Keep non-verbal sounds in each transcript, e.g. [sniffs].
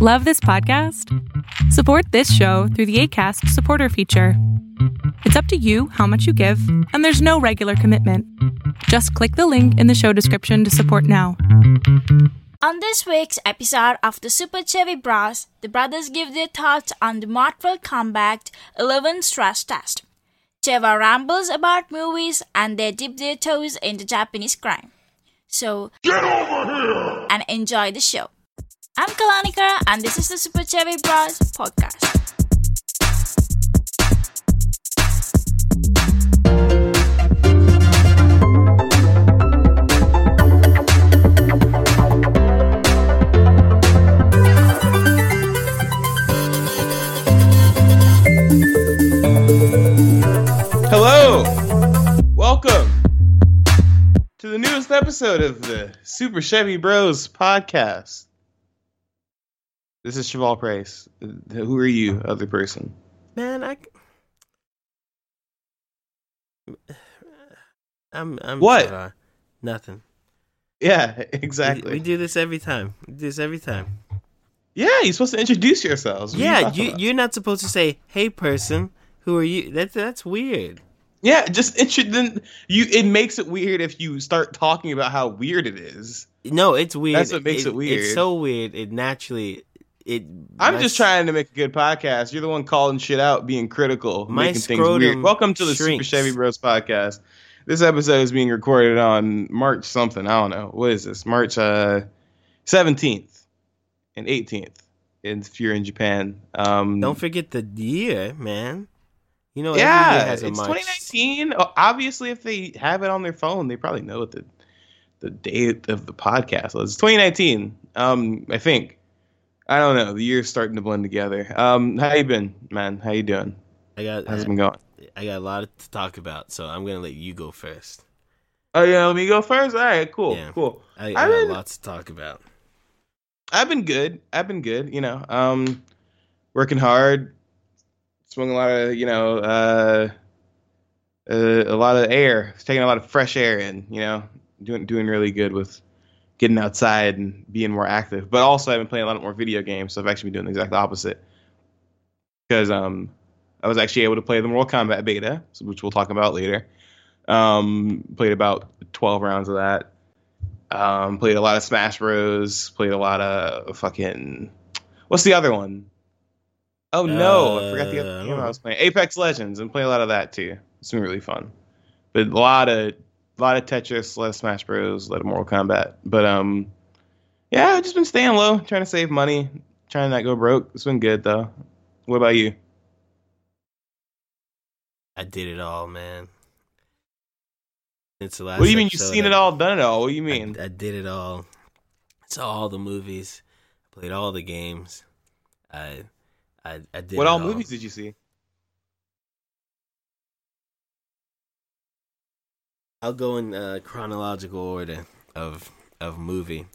Love this podcast? Support this show through the ACAST supporter feature. It's up to you how much you give, and there's no regular commitment. Just click the link in the show description to support now. On this week's episode of the Super Chevy Bros, the brothers give their thoughts on the Mortal Kombat 11 stress test. Cheva rambles about movies and they dip their toes into Japanese crime. So, Get over here! and enjoy the show. I'm Kalanika and this is the Super Chevy Bros podcast. Hello, welcome to the newest episode of the Super Chevy Bros podcast. This is Cheval Price. Who are you, other person? Man, I. I'm. I'm. What? uh, nothing. Yeah, exactly. We, do this every time. We do this every time. yeah, you're supposed to introduce yourselves. What yeah, you, you are not supposed to say, "Hey, person, who are you?" That's that's weird. yeah, just intro. Then you. It makes it weird if you start talking about how weird it is. No, it's weird. That's what makes it weird. It's so weird. It naturally. It. I'm my just trying to make a good podcast. You're the one calling shit out, being critical, making things weird. Welcome to the shrinks. Super Chevy Bros podcast. This episode is being recorded on March something. I don't know. What is this? March uh, 17th and 18th. If you're in Japan. Um, Don't forget the year, man. You know, yeah, it's March. 2019. Obviously, if they have it on their phone, they probably know what the the date of the podcast was. It's 2019. Um, I think. I don't know. The year's starting to blend together. Um, how you been, man? How you doing? I got. How's it been going? I got a lot to talk about, so I'm gonna let you go first. Oh yeah, let me go first. All right, cool, Yeah. cool. I, I got lots to talk about. I've been good. I've been good. You know, um, working hard, smoking a lot of, you know, uh, uh, a lot of air, taking a lot of fresh air in. You know, doing doing really good with getting outside and being more active. But also, I've been playing a lot more video games, so I've actually been doing the exact opposite. Because um, I was actually able to play the Mortal Kombat beta, which we'll talk about later. Um, played about twelve rounds of that. Um, played a lot of Smash Bros. Played a lot of fucking. What's the other one? Oh no, I forgot the Uh, other game I was playing. Apex Legends, and play a lot of that too. It's been really fun. But a lot of, a lot of Tetris, a lot of Smash Bros, a lot of Mortal Kombat. But um, yeah, I've just been staying low, trying to save money, trying to not go broke. It's been good though. What about you? I did it all, man. Since the last what do you mean you've seen it all, done it all? What do you I- mean? I, did it all. Saw all the movies. Played all the games. I, I, I did. what all movies did you see? I'll go in uh, chronological order of of movie.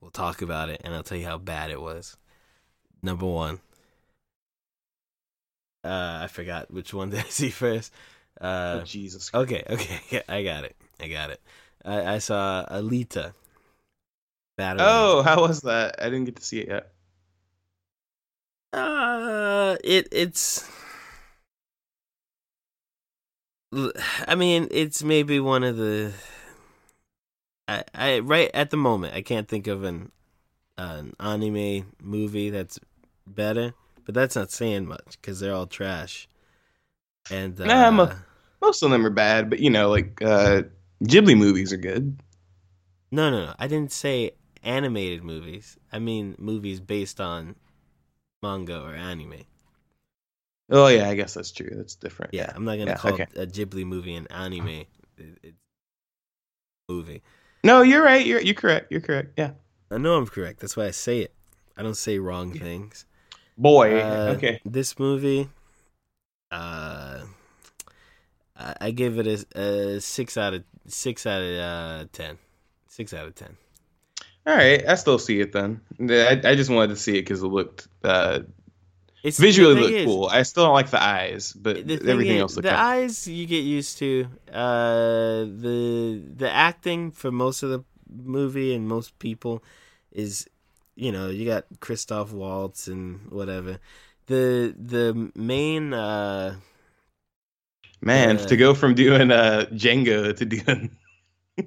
We'll talk about it, and I'll tell you how bad it was. Number one. Uh, I forgot which one did I see first. Uh, oh Jesus! Okay, okay, [laughs] I got it. I got it. I, I saw Alita. Battle Oh, how was that? I didn't get to see it yet. Uh, it it's. [sighs] I mean, it's maybe one of the. I, I right at the moment I can't think of an an anime movie that's better, but that's not saying much because they're all trash. And uh, Nah, Most of them are bad, but you know, like uh, Ghibli movies are good. no, no, no. I didn't say animated movies. I mean movies based on manga or anime. Oh yeah, I guess that's true. That's different. Yeah, I'm not gonna Yeah, call okay. a Ghibli movie an anime. It, it's movie. No, you're right. You're you're correct. You're correct. Yeah. I know I'm correct. That's why I say it. I don't say wrong things. Boy. Uh, okay. This movie, uh, I, I give it a, a six out of six out of uh, ten. Six out of ten. All right. I still see it then. I, I just wanted to see it because it looked uh, It's visually looked is, cool. I still don't like the eyes, but the everything is, else looked the kinda- eyes you get used to. Uh, the the acting for most of the movie and most people is you know you got Christoph Waltz and whatever. The the main uh Man, Uh, to go from doing uh Django to doing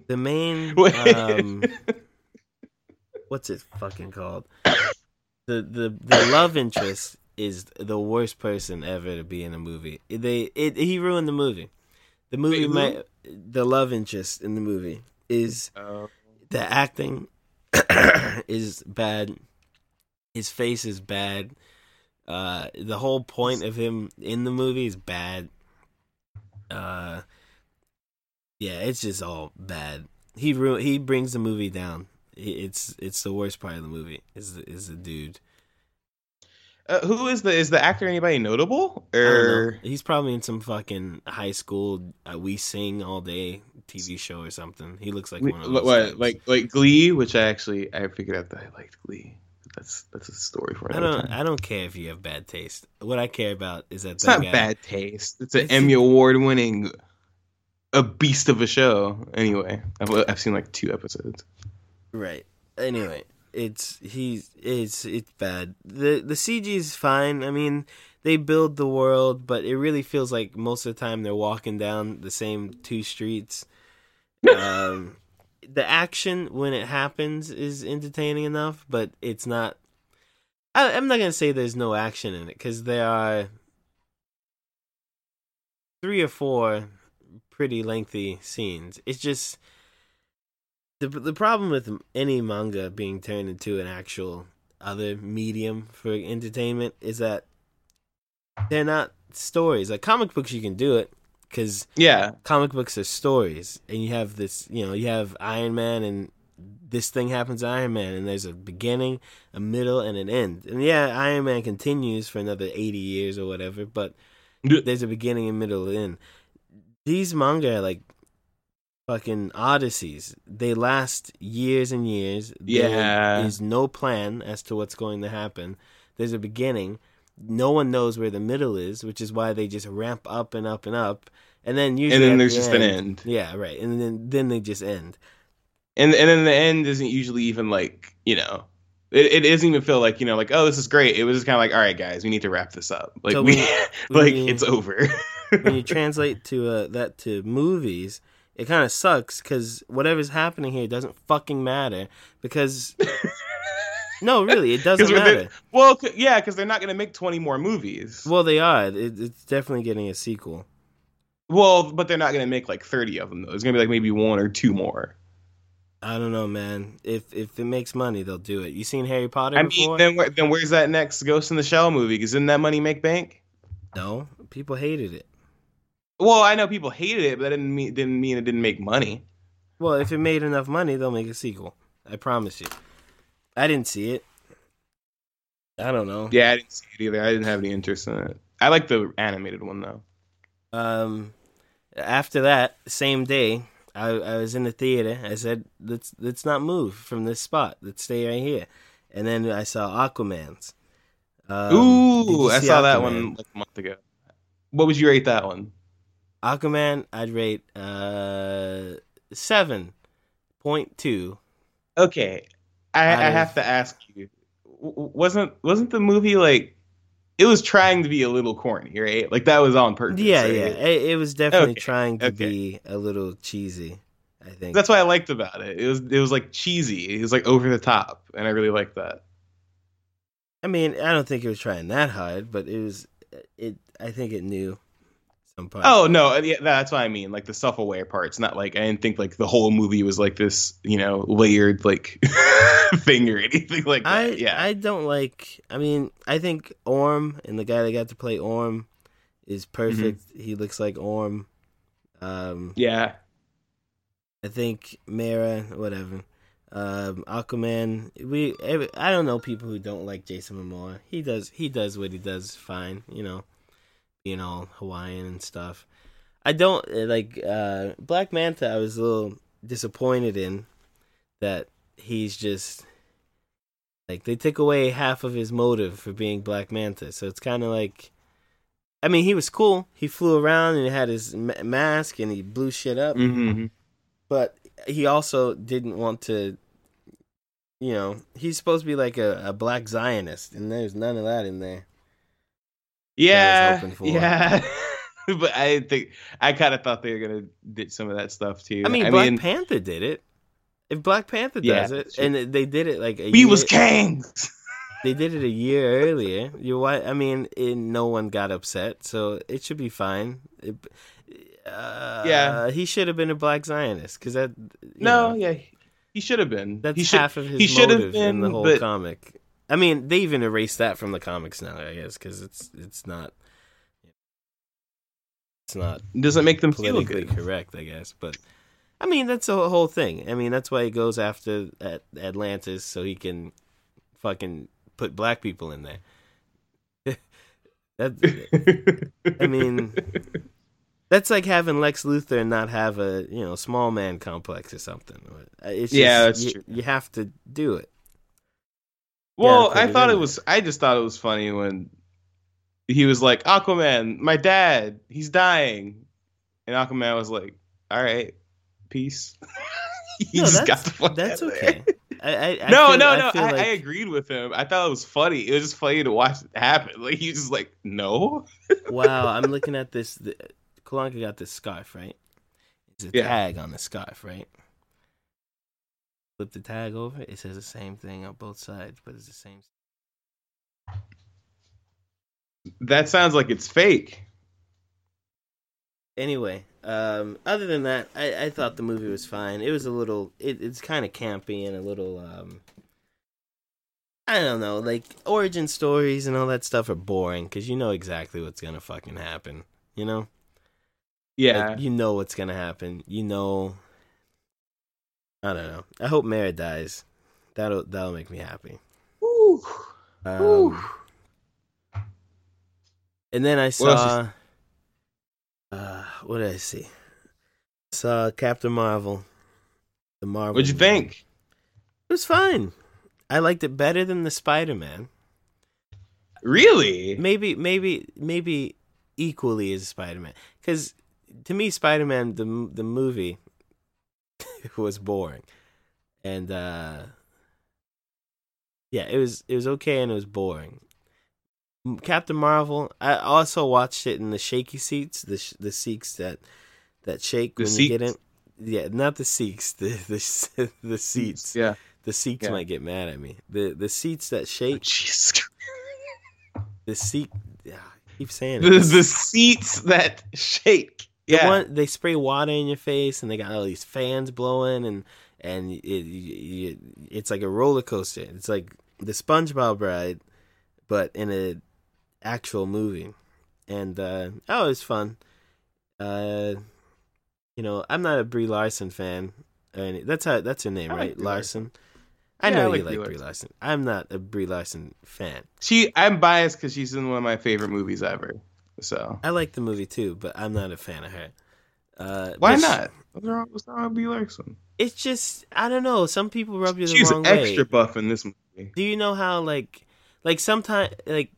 the main [laughs] um what's it fucking called? The the the love interest is the worst person ever to be in a movie. They it he ruined the movie. The movie might the love interest in the movie is uh, the acting [coughs] is bad. His face is bad. Uh, the whole point of him in the movie is bad. Uh, yeah, it's just all bad. He ru- he brings the movie down. It's it's the worst part of the movie. Is the, is the dude? Uh, who is the is the actor anybody notable I or He's probably in some fucking high school uh, we sing all day TV show or something. He looks like We- one of what, those. types. like like Glee, which I actually I figured out that I liked Glee. That's that's a story for I another don't time. I don't care if you have bad taste. What I care about is that It's that not guy, bad taste. It's an It's- Emmy award winning, a beast of a show. Anyway, I've I've seen like two episodes. Right. Anyway, it's he's it's it's bad. The the CG is fine. I mean, they build the world, but it really feels like most of the time they're walking down the same two streets. [laughs] Um the action when it happens is entertaining enough, but it's not I, I'm not gonna say there's no action in it because there are three or four pretty lengthy scenes. It's just the the problem with any manga being turned into an actual other medium for entertainment is that they're not stories. Like comic books, you can do it because Yeah, comic books are stories, and you have this. You know, you have Iron Man, and this thing happens to Iron Man, and there's a beginning, a middle, and an end. And yeah, Iron Man continues for another eighty years or whatever, but there's a beginning, and middle, and end. These manga are like fucking odysseys. They last years and years. Yeah. There is no plan as to what's going to happen. There's a beginning. No one knows where the middle is, which is why they just ramp up and up and up. And then usually and then there's the just an end, Yeah, right. And then then they just end. and and then the end isn't usually even like you know. It, it doesn't even feel like you know, like oh, this is great. It was just kind of like, all right, guys, we need to wrap this up. Like So we, when- [laughs] like you- it's over. when you [laughs] translate to uh, that to movies, it kind of sucks because whatever's happening here doesn't fucking matter because [laughs] no, really, it doesn't matter. well, c- yeah, because they're not going to make 20 more movies. Well, they are. It, it's definitely getting a sequel. Well, but they're not going to make like 30 of them though. It's going to be like maybe one or two more. I don't know, man. If if it makes money, they'll do it. You seen Harry Potter I before? mean, then where, then where's that next Ghost in the Shell movie? Because didn't that money make bank? no, people hated it. Well, I know people hated it, but that didn't mean didn't mean it didn't make money. Well, if it made enough money, they'll make a sequel. I promise you. I didn't see it. I don't know. Yeah, I didn't see it either. I didn't have any interest in it. I like the animated one though. Um, after that same day, I I was in the theater. I said, "Let's let's not move from this spot. Let's stay right here." And then I saw Aquaman's. Um, Ooh, I saw that one like a month ago. What would you rate that one? Aquaman, I'd rate uh seven point two. Okay, I, I of- have to ask you. Wasn't wasn't the movie like it was trying to be a little corny, right? Like that was on purpose. Yeah, right? yeah. It, it was definitely Okay, trying to okay. be a little cheesy. I think That's what I liked about it. It was it was like cheesy. It was like over the top, and I really liked that. I mean, I don't think it was trying that hard, but it was. It. I think it knew parts. Oh no, yeah, that's what I mean. Like the self-aware parts, not like I didn't think like the whole movie was like this, you know, layered like [laughs] thing or anything like that. I yeah, I don't like. I mean, I think Orm and the guy that got to play Orm is perfect. He looks like Orm. Um, yeah. I think Mara, whatever. Um, Aquaman. We. every- I don't know people who don't like Jason Momoa. He does. He does what he does fine. You know, being all Hawaiian and stuff. I don't uh, like uh, Black Manta. I was a little disappointed in that he's just like they took away half of his motive for being Black Manta. So it's kind of like, I mean, he was cool. He flew around and he had his ma- mask and he blew shit up hmm but he also didn't want to you know, he's supposed to be like a, a black Zionist, and there's none of that in there. Yeah, yeah. [laughs] but I think I kind of thought they were gonna ditch some of that stuff too. I mean, Black Panther did it. If Black Panther Yeah, does it, true. and they did it like a we year, was kings. [laughs] they did it a year earlier. You why? I mean, it, no one got upset, so it should be fine. It, uh, Yeah. he should have been a black Zionist because that. No, know, yeah, he should have been. that's he should, half of his he should have motive in the whole but- comic. I mean, they even erased that from the comics now, I guess, because it's it's not. It's not doesn't make them feel politically good. correct, I guess. But I mean, that's the whole thing. I mean, that's why he goes after at Atlantis so he can fucking put black people in there. [laughs] that I mean, that's like having Lex Luthor and not have a you know small man complex or something. It's just, Yeah, that's you, true. You have to do it. Well, put I thought it there. was. I just thought it was funny when he was like, "Aquaman, my dad, he's dying," and Aquaman was like, "All right, peace." [laughs] he No, just that's, got the fuck that's okay. I, I, I [laughs] no, feel- no, no. I, like- I agreed with him. I thought it was funny. It was just funny to watch it happen. [laughs] Like he was just like, "No." wow, I'm looking at this. The, Kalanka got this scarf, right? There's a Yeah. tag on the scarf, right? Flip the tag over. It says the same thing on both sides, but it's the same. That sounds like it's fake. Anyway, um, other than that, I, I thought the movie was fine. It was a little. It, it's kind of campy and a little. Um, I don't know, like origin stories and all that stuff are boring because you know exactly what's gonna fucking happen. You know. Yeah. Like, you know what's gonna happen. You know. I don't know. I hope Mara dies. That'll that'll make me happy. Ooh. Ooh. Um, and then I else saw. Uh, what did I see? Saw Captain Marvel. The Marvel. What'd you movie. think? It was fine. I liked it better than the Spider Man. Really? Maybe, maybe, maybe equally as Spider Man. Because to me, Spider Man the the movie [laughs] was boring, and uh, yeah, it was it was okay and it was boring. Captain Marvel. I also watched it in the shaky seats, the sh- the seats that that shake The when you get in. Yeah, not the seats, [laughs] the the the seats. Yeah. The seats Yeah. might get mad at me. The the seats that Oh, shake. Jesus. The seat. Yeah, I keep saying The, [laughs] it. the seats that shake. The Yeah. one they spray water in your face, and they got all these fans blowing, and and it, it, it's like a roller coaster. It's like the SpongeBob ride, but in a actual movie. And uh, oh, it was fun. Uh, you know, I'm not a Brie Larson fan. And that's how that's her name, I right? Brie Larson. I Yeah, know I you like like Brie Brie Larson. I'm not a Brie Larson fan. She, I'm biased because she's in one of my favorite movies ever. So I like the movie too, but I'm not a fan of her. Uh, why not? What's wrong, what's wrong with Brie Larson? it's just I don't know. Some people rub you the She's wrong extra buff in this movie. Do you know how like like sometimes like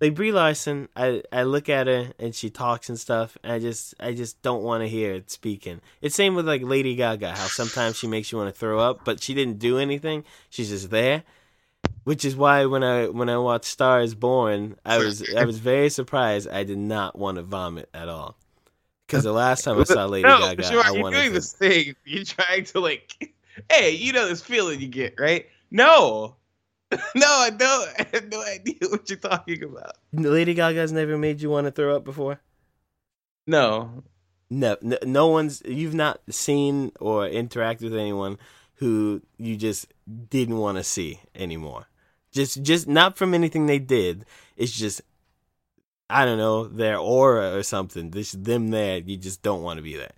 like Brie Larson, I I look at her and she talks and stuff, and I just I just don't want to hear it speaking. It's same with like Lady Gaga, how sometimes she makes you want to throw up, but she didn't do anything. She's just there. Which is why when I when I watched Star is Born, I was I was very surprised. I did not want to vomit at all. Because the last time I saw Lady no, Gaga, sure, I you're wanted doing to. this thing. You're trying to like, [laughs] hey, you know this feeling you get, right? No, [laughs] no, I don't. [laughs] I have no idea what you're talking about. Lady Gaga's never made you want to throw up before. No, No, no, no one's. You've not seen or interacted with anyone who you just didn't want to see anymore. Just, just not from anything they did. It's just, I don't know, their aura or something. This them there. You just don't want to be there.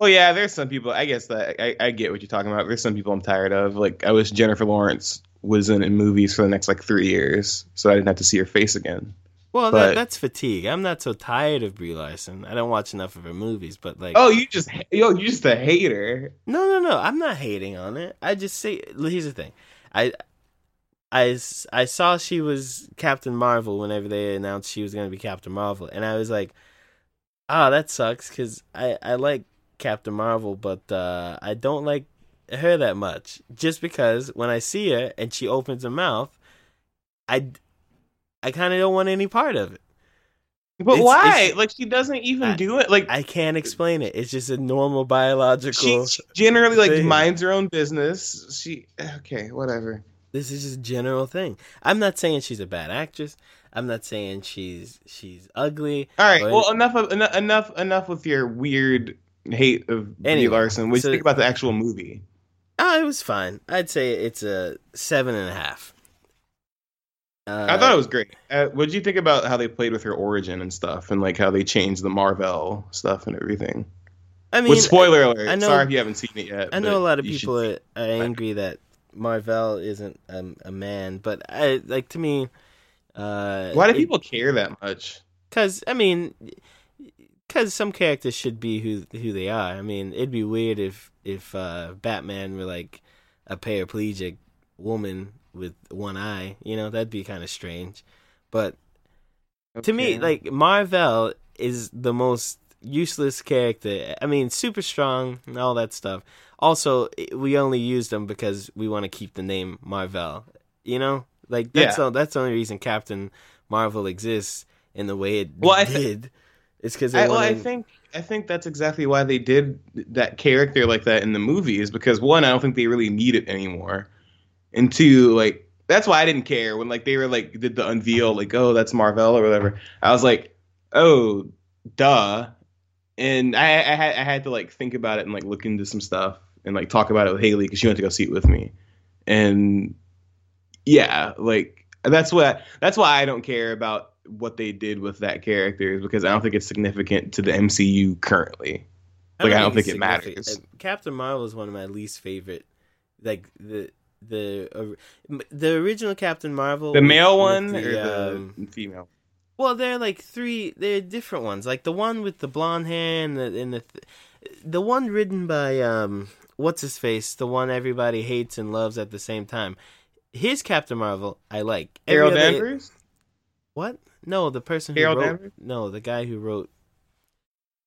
Well, yeah, there's some people. I guess that I, I get what you're talking about. There's some people I'm tired of. Like I wish Jennifer Lawrence was in, in movies for the next like three years, so I didn't have to see her face again. Well, But- that, that's fatigue. I'm not so tired of Brie Larson. I don't watch enough of her movies, but like, Oh, you just yo, you just a hater. No, no, no. I'm not hating on it. I just say here's the thing. I I I saw she was Captain Marvel whenever they announced she was going to be Captain Marvel and I was like, "Ah, that sucks cuz I I like Captain Marvel, but uh I don't like her that much just because when I see her and she opens her mouth, I I kind of don't want any part of it. But It's- why? it's- like she doesn't even I- do it. Like I can't explain it. It's just a normal biological. she, she generally like thing. minds her own business. She okay, whatever. This is just a general thing. I'm not saying she's a bad actress. I'm not saying she's she's ugly. All right. Well, enough of enough enough enough with your weird hate of Brie Anyway, Larson. What do so- you think about the actual movie? Oh, it was fine. I'd say it's a seven and a half. Uh, I thought it was great. Uh, what did you think about how they played with her origin and stuff, and like how they changed the Marvel stuff and everything? I mean, With spoiler alert. I know- Sorry if you haven't seen it yet. I know a lot of people are, are angry that Marvel isn't a, a man, but I like to me. Uh, Why do people care that much? Because I mean, because some characters should be who who they are. I mean, it'd be weird if if uh, Batman were like a paraplegic woman with one eye. You know, that'd be kind of strange. But to me, like Marvel is the most useless character. I mean, super strong and all that stuff. Also, we only use them because we want to keep the name Marvel. You know, like that's Yeah. the, that's the only reason Captain Marvel exists in the way it Well, I thi- did. it's because I, well, I think I think that's exactly why they did that character like that in the movies because one, I don't think they really need it anymore, and two, like that's why I didn't care when like they were like did the unveil like oh that's Marvel or whatever. I was like oh duh, and I I had I had to like think about it and like look into some stuff and like talk about it with Haley because she went to go see it with me, and yeah, like that's what that's why I don't care about what they did with that character is because I don't think it's significant to the MCU currently. like, I don't think it matters. Captain Marvel is one of my least favorite. Like the the uh, the original Captain Marvel, The male one the, or the um, female? Well, they're like three. They're different ones. Like the one with the blonde hair and the and the the one written by um what's his face, the one everybody hates and loves at the same time. His Captain Marvel, I like. Every Carol other- Danvers? What? No, the person who Carol wrote. Danvers? No, the guy who wrote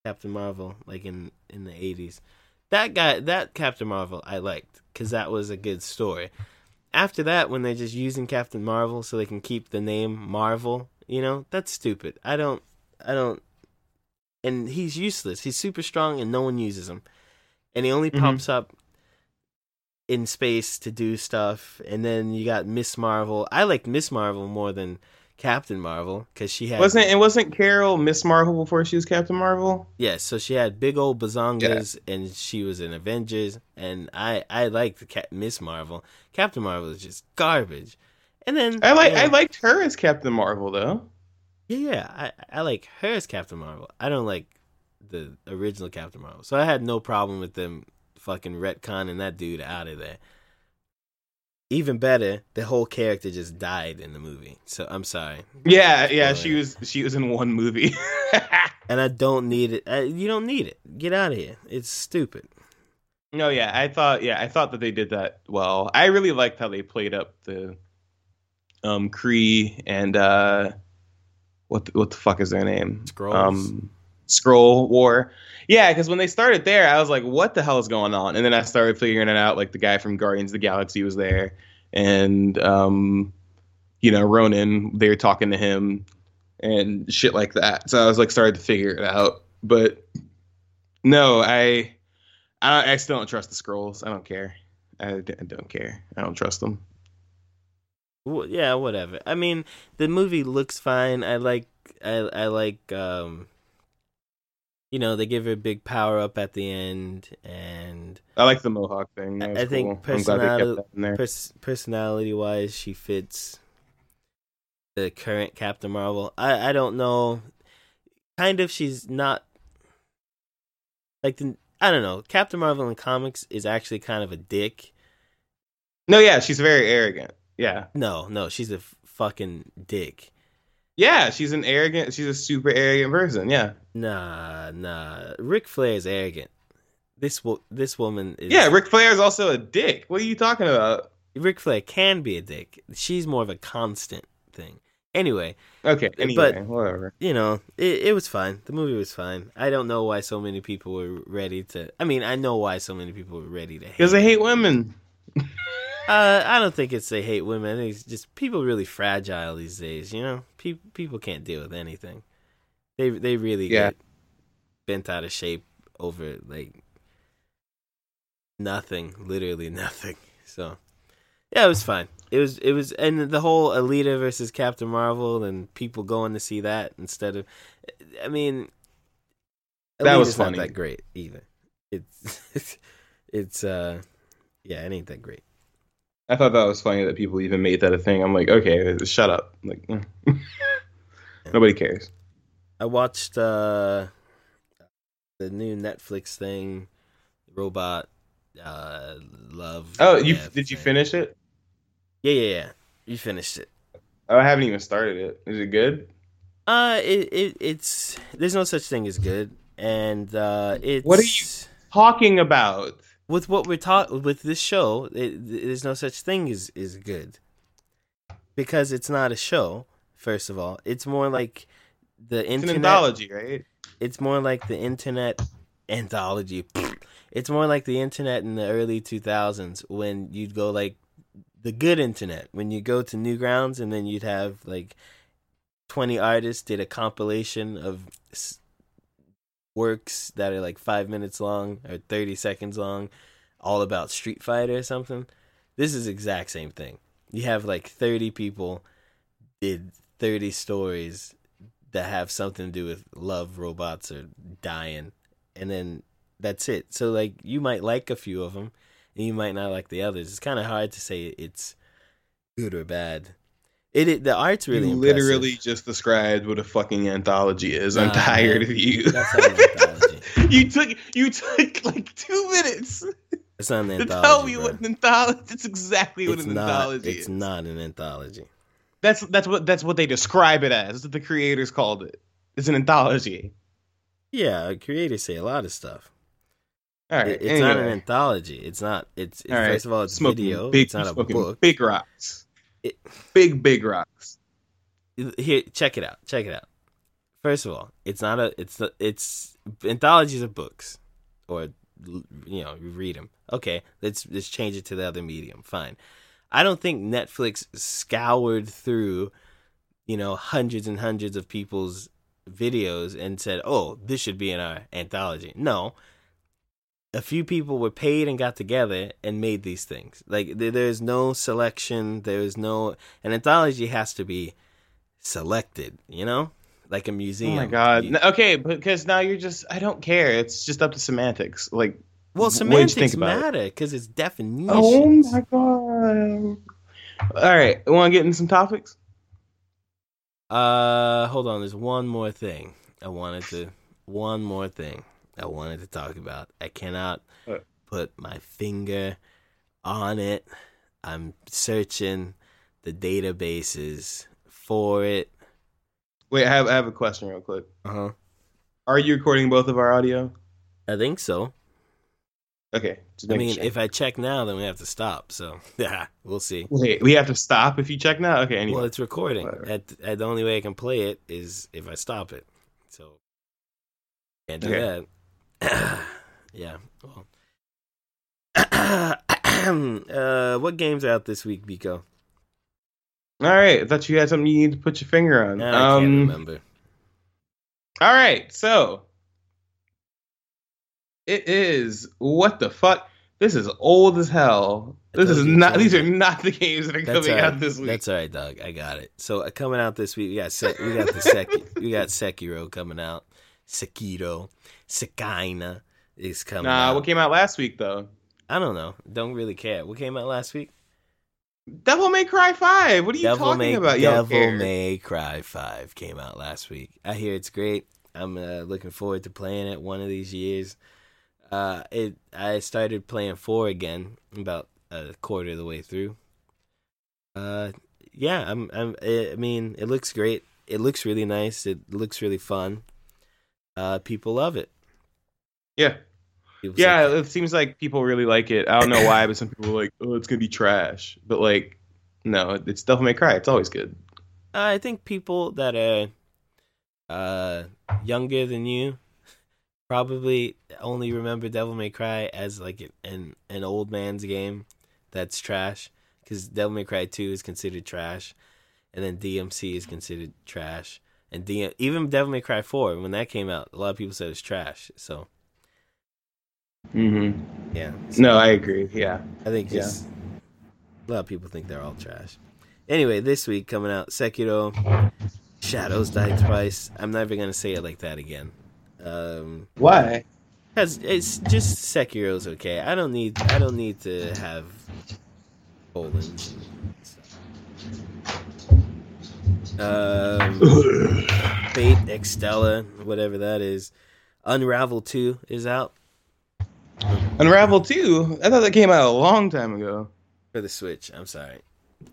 Captain Marvel, like in in the eighties. That guy, that Captain Marvel, I liked because that was a good story. After that, when they're just using Captain Marvel so they can keep the name Marvel, you know, that's stupid. I don't, I don't. And he's useless. He's super strong, and no one uses him. And he only Mhm. pops up in space to do stuff. And then you got Miss Marvel. I like Miss Marvel more than Captain Marvel because she had Wasn't it wasn't Carol Miss Marvel before she was Captain Marvel? Yes, so she had big old bazongas, and she was in Avengers, and I I liked the Cap- Miss Marvel. Captain Marvel is just garbage. And then I like yeah, I liked her as Captain Marvel though. yeah yeah I I like her as Captain Marvel. I don't like the original Captain Marvel, so I had no problem with them fucking retconning that dude out of there. Even better, the whole character just died in the movie. So I'm sorry. Yeah, yeah, she was she was in one movie. [laughs] And I don't need it. I, you don't need it. Get out of here. It's stupid. no, yeah, I thought yeah, I thought that they did that well. I really liked how they played up the um Kree and uh what the, what the fuck is their name? Skrulls? Um Skrull War. Yeah, because when they started there, I was like, "What the hell is going on?" And then I started figuring it out. Like the guy from Guardians of the Galaxy was there, and um, you know, Ronan. They were talking to him and shit like that. So I was like, started to figure it out. But no, I, I, I still don't trust the Skrulls. I don't care. I don't care. I don't trust them. Well, yeah, whatever. I mean, the movie looks fine. I like, I, I like, um, you know, they give her a big power up at the end, and I like the Mohawk thing. I- think cool. I'm glad they kept personality- that in there. pers- personality wise, she fits the current Captain Marvel. I, I don't know. Kind of, she's not like the. I don't know. Captain Marvel in comics is actually kind of a dick. No, yeah, she's very arrogant. Yeah. No, no, she's a fucking dick. Yeah, she's an arrogant. She's a super arrogant person. Yeah, Nah, nah. Ric Flair is arrogant. This wo- this woman is. yeah. Ric Flair is also a dick. What are you talking about? Ric Flair can be a dick. She's more of a constant thing. Anyway, Okay. Anyway, whatever. you know, it, it was fine. The movie was fine. I don't know why so many people were ready to. I mean, I know why so many people were ready to hate. Because they hate women. [laughs] Uh, I don't think it's they hate women. It's just people really fragile these days. You know, people people can't deal with anything. They they really Yeah. get bent out of shape over like nothing, literally [laughs] nothing. So yeah, it was fine. It was it was, and the whole Alita versus Captain Marvel and people going to see that instead of, I mean, That was Alita's not that great either. It's [laughs] it's uh yeah, it ain't that great. I thought that was funny that people even made that a thing. I'm like, okay, shut up. Like, mm. [laughs] nobody cares. I watched uh the new Netflix thing, Robot uh Love. Oh, you did you finish it? Yeah, yeah, yeah. You finished it. Oh, I haven't even started it. Is it good? Uh it, it it's there's no such thing as good and uh it's What are you- Talking about. With what we're taught with this show, it, there's no such thing as is good because it's not a show. First of all, it's more like the It's an internet. anthology, right? It's more like the internet anthology. It's more like the internet in the early 2000s when you'd go like the good internet when you go to Newgrounds and then you'd have like 20 artists did a compilation of works that are like 5 minutes long or 30 seconds long all about Street Fighter or something. This is exact same thing. You have like 30 people did 30 stories that have something to do with love, robots, or dying, and then that's it. So like you might like a few of them, and you might not like the others. It's kind of hard to say it's good or bad. It, it the art's really literally just described what a fucking anthology is. I'm [laughs] tired man. of you. That's not an anthology. [laughs] you took you took like two minutes It's not an to anthology. tell me bro. what an anthology. It's exactly what it's an not. anthology It's is. not an anthology. That's that's what that's what they describe it as. That's what the creators called it. It's an anthology. Yeah, creators say a lot of stuff. All right. It- it's not an anthology. It's not. It's, it's All right. first of all, it's Smoking video. Big, it's not a book. Big rocks. It- big big rocks. here check it out. Check it out. First of all it's not a it's the it's anthologies of books. Or you know you read them okay let's let's change it to the other medium. Fine. I don't think netflix scoured through you know hundreds and hundreds of people's videos and said oh this should be in our anthology. No a few people were paid and got together and made these things like there, there's no selection there's no an anthology has to be selected, you know, like a museum. Oh my god. You- okay, because now you're just I don't care. It's just up to semantics. Like well, what did you think semantics matter because it's definitions. Oh my god. All right, want to get into some topics? Uh, hold on. There's one more thing I wanted to. One more thing I wanted to talk about. I cannot What? put my finger on it. I'm searching the databases for it. Wait, I have I have a question real quick. Uh huh. Are you recording both of our audio? I think so. Okay. I mean, sure. if I check now, then we have to stop. So [laughs] yeah, we'll see. wait, we have to stop if you check now. Okay. Anyway. Well, it's recording. Whatever. At, at the only way I can play it is if I stop it. So can't do Okay. that. [coughs] yeah. Well. [coughs] uh, what games are out this week, Biko? All right. I thought you had something you need to put your finger on. I can't um. remember. All right. So it is what the fuck. This is old as hell. This is not. These are not the games that are That's coming right. out this week. That's all right, dog. I got it. So uh, coming out this week, we got Se- we got the Seki- we got [laughs] Sekiro coming out. Sekiro, Sekaina is coming nah. out. What came out last week though? I don't know. Don't really care. What came out last week? Devil May Cry Five. What are you Devil talking May about? Devil. May Cry Five came out last week. I hear it's great. I'm uh, looking forward to playing it one of these years. Uh, it I started playing four again about a quarter of the way through. Uh, yeah, I'm. I'm. I mean, it looks great. It looks really nice. It looks really fun. Uh, people love it. Yeah. People Yeah, it seems like people really like it. I don't know why, but some people are like, "Oh, it's gonna be trash." But like, no, it's Devil May Cry. It's always good. I think people that are uh younger than you probably only remember Devil May Cry as like an an old man's game that's trash because Devil May Cry Two is considered trash, and then DMC is considered trash, and DM, even Devil May Cry Four when that came out, a lot of people said it's trash. So Mm-hmm. yeah, so No, I agree. Yeah. I think yeah. a lot of people think they're all trash. Anyway, this week coming out Sekiro, Shadows Die Twice. I'm never gonna say it like that again. Um, Why? Cause it's just Sekiro's okay. I don't need I don't need to have colons and stuff. Um, Fate Extella, whatever that is. Unravel Two is out Unravel 2? I thought that came out a long time ago. for the Switch. I'm sorry.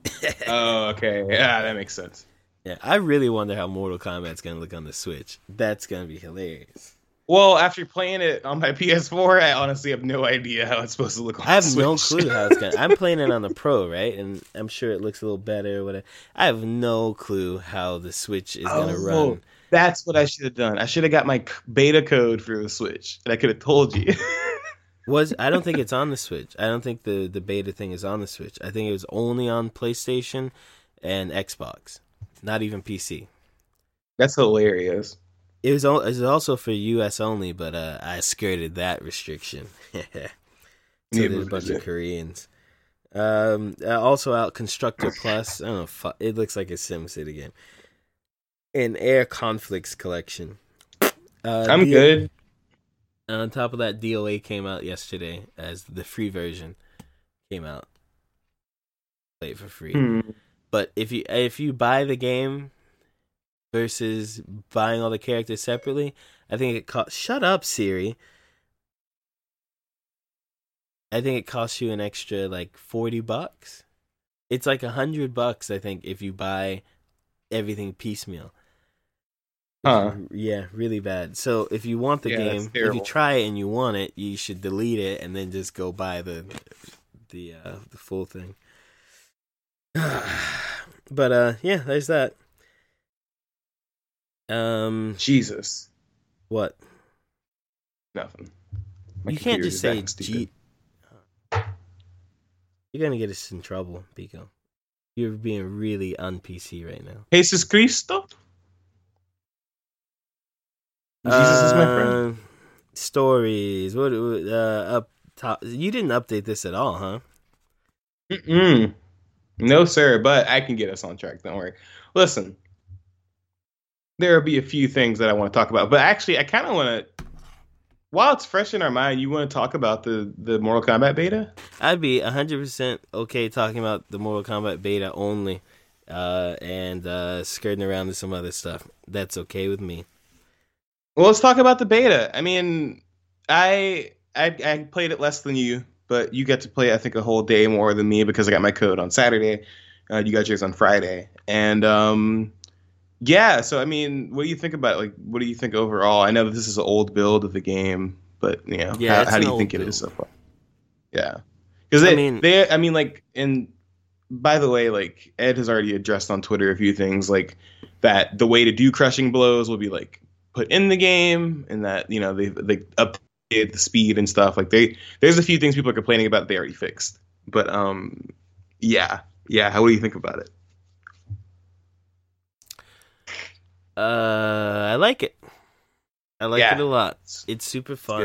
[laughs] Oh, okay. Yeah, that makes sense. Yeah, I really wonder how Mortal Kombat's gonna look on the Switch. That's gonna be hilarious. Well, after playing it on my [laughs] PS4, I honestly have no idea how it's supposed to look on I have no clue how it's gonna. I'm playing it on the [laughs] Pro, right? And I'm sure it looks a little better. Or whatever. I have no clue how the Switch is gonna Oh, run. That's what I should have done. I should have got my beta code for the Switch, and I could have told you. [laughs] Was I don't think it's on the Switch. I don't think the the beta thing is on the Switch. I think it was only on PlayStation and Xbox, not even PC. That's hilarious. It was, it was also for US only, but uh, I skirted that restriction. [laughs] so Yeah, did a bunch of Koreans. Um, uh, also out Constructor Plus. I don't know. It looks like a SimCity game. An Air Conflicts collection. Uh, I'm D- good. On top of that, DOA came out yesterday as the free version came out. Play it for free. Hmm. But if you if you buy the game versus buying all the characters separately, I think it cost. Shut up, Siri. I think it costs you an extra like forty bucks. It's like a hundred bucks, I think, if you buy everything piecemeal. Huh. Yeah, really bad. So if you want the Yeah, game, if you try it and you want it, you should delete it and then just go buy the the uh the full thing. [sighs] but uh yeah, there's that. Um Jesus. what? Nothing. My you can't just say. G You're gonna get us in trouble, Pico. You're being really un PC right now. Jesus Cristo? Jesus is my friend. Uh, Stories. What? what, Uh, up top. You didn't update this at all, huh? Mm-mm. No, sir, but I can get us on track. Don't worry. Listen, there'll be a few things that I want to talk about, but actually, I kind of want to. While it's fresh in our mind, you want to talk about the the Mortal Kombat beta? I'd be hundred percent okay talking about the Mortal Kombat beta only, uh, and uh, skirting around to some other stuff. That's okay with me. Well, let's talk about the beta. I mean, I I, I played it less than you, but you get to play I think a whole day more than me because I got my code on Saturday. Uh, you got yours on Friday, and um, yeah. So I mean, what do you think about it? like? What do you think overall? I know this is an old build of the game, but you know, Yeah, how, how do you think it build. is so far? Yeah, because I they, mean- they, I mean, like, and by the way, like Ed has already addressed on Twitter a few things like that. The way to do crushing blows will be like put in the game, and that you know they they updated the speed and stuff. Like they, there's a few things people are complaining about they already fixed. But um, yeah, yeah. How do you think about it? Uh, I like it. I like Yeah. it a lot. It's super fun.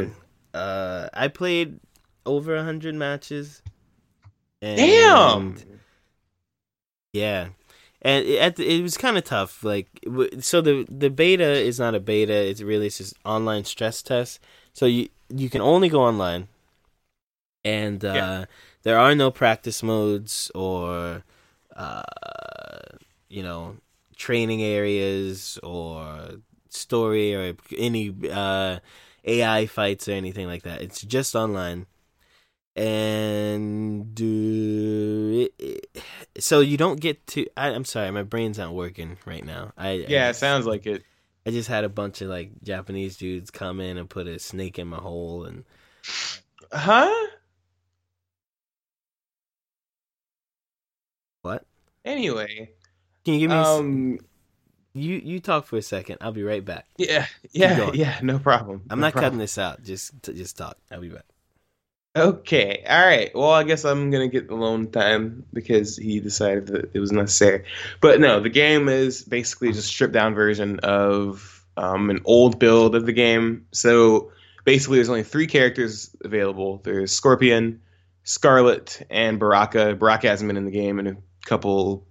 good. Uh, I played over a hundred matches. And Damn. Yeah, and it, the, it was kind of tough. Like, so the the beta is not a beta. It's really it's just online stress test. So you you can only go online, and uh, Yeah. there are no practice modes or uh, you know training areas or story or any uh, AI fights or anything like that. It's just online. And uh, it, it, so you don't get to. I, I'm sorry, my brain's not working right now. I Yeah, I, it sounds like it. I just had a bunch of like Japanese dudes come in and put a snake in my hole, and Huh? what? Anyway, Can Can you give me? a s- Um, you you talk for a second. I'll be right back. yeah, yeah, yeah. No problem. I'm no not problem. cutting this out. Just just talk. I'll be back. Okay. All right. Well, I guess I'm gonna get alone time because he decided that it was necessary. But no, the game is basically just a stripped down version of um, an old build of the game. So basically, there's only three characters available. There's Scorpion, Skarlet, and Baraka. Baraka hasn't been in the game in a couple.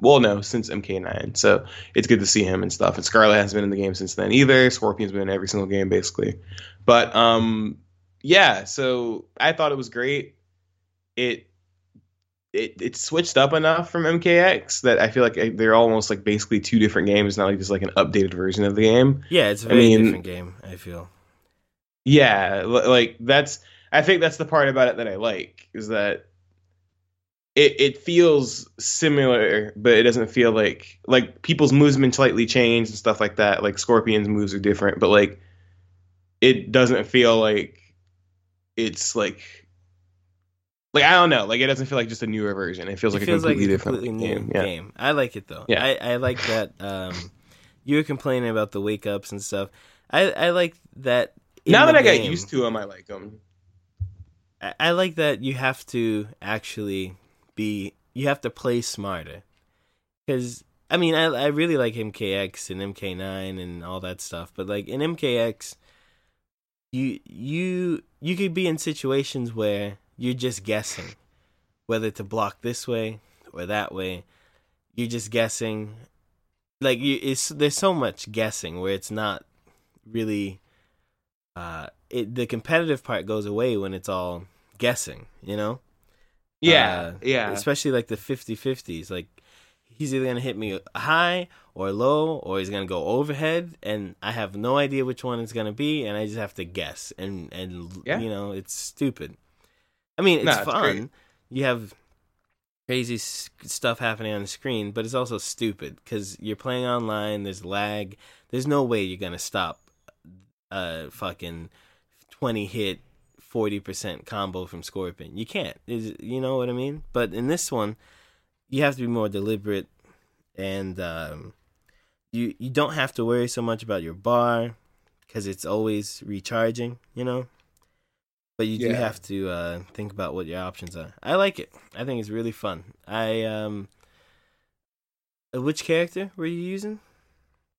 Well, no, since MK9. So it's good to see him and stuff. And Skarlet hasn't been in the game since then either. Scorpion's been in every single game basically. But um, yeah, so I thought it was great. It it it switched up enough from MKX that I feel like they're almost like basically two different games, not like just like an updated version of the game. Yeah, it's a very mean- different game. I feel. Yeah, like that's I think that's the part about it that I like is that it it feels similar, but it doesn't feel like like people's movements slightly changed and stuff like that. Like Scorpion's moves are different, but like it doesn't feel like it's like like I don't know, like it doesn't feel like just a newer version. It feels like it a feels completely like a different completely new game. Yeah. game. I like it though. Yeah. I, I like that. Um, you were complaining about the wake ups and stuff. I I like that. Now that I got used to them, I like them. I, I like that you have to actually be. You have to play smarter, because I mean I I really like MKX and MK9 and all that stuff, but like in MKX, you you you could be in situations where you're just guessing whether to block this way or that way. You're just guessing. Like you, it's there's so much guessing where it's not really. Uh, it the competitive part goes away when it's all guessing. You know. Yeah, Uh, yeah. Especially like the 50-50s. Like he's either gonna hit me high or low, or he's gonna go overhead, and I have no idea which one it's gonna be, and I just have to guess. And and Yeah. you know, it's stupid. I mean, it's No, fun. great. you have crazy s- stuff happening on the screen, but it's also stupid because you're playing online. There's lag. There's no way you're gonna stop a fucking twenty hit. 40% combo from Scorpion. You can't. Is you know what I mean? But in this one, you have to be more deliberate and um, you you don't have to worry so much about your bar cuz it's always recharging, you know? But you do have to uh, think about what your options are. I like it. I think it's really fun. I um uh, which character were you using?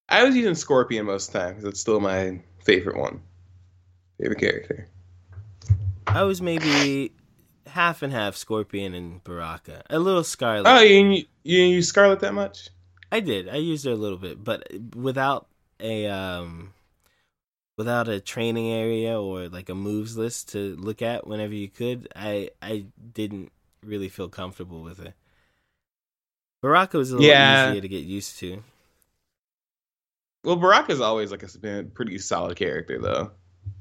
I was using Scorpion most of the time because it's still my favorite one, favorite character. I was maybe half and half Scorpion and Baraka. A little Skarlet. Oh, you didn't, you use Skarlet that much? I did. I used her a little bit, but without a um without a training area or like a moves list to look at whenever you could, I I didn't really feel comfortable with it. Baraka was a little Yeah. easier to get used to. Well, Baraka's always like a been a pretty solid character though.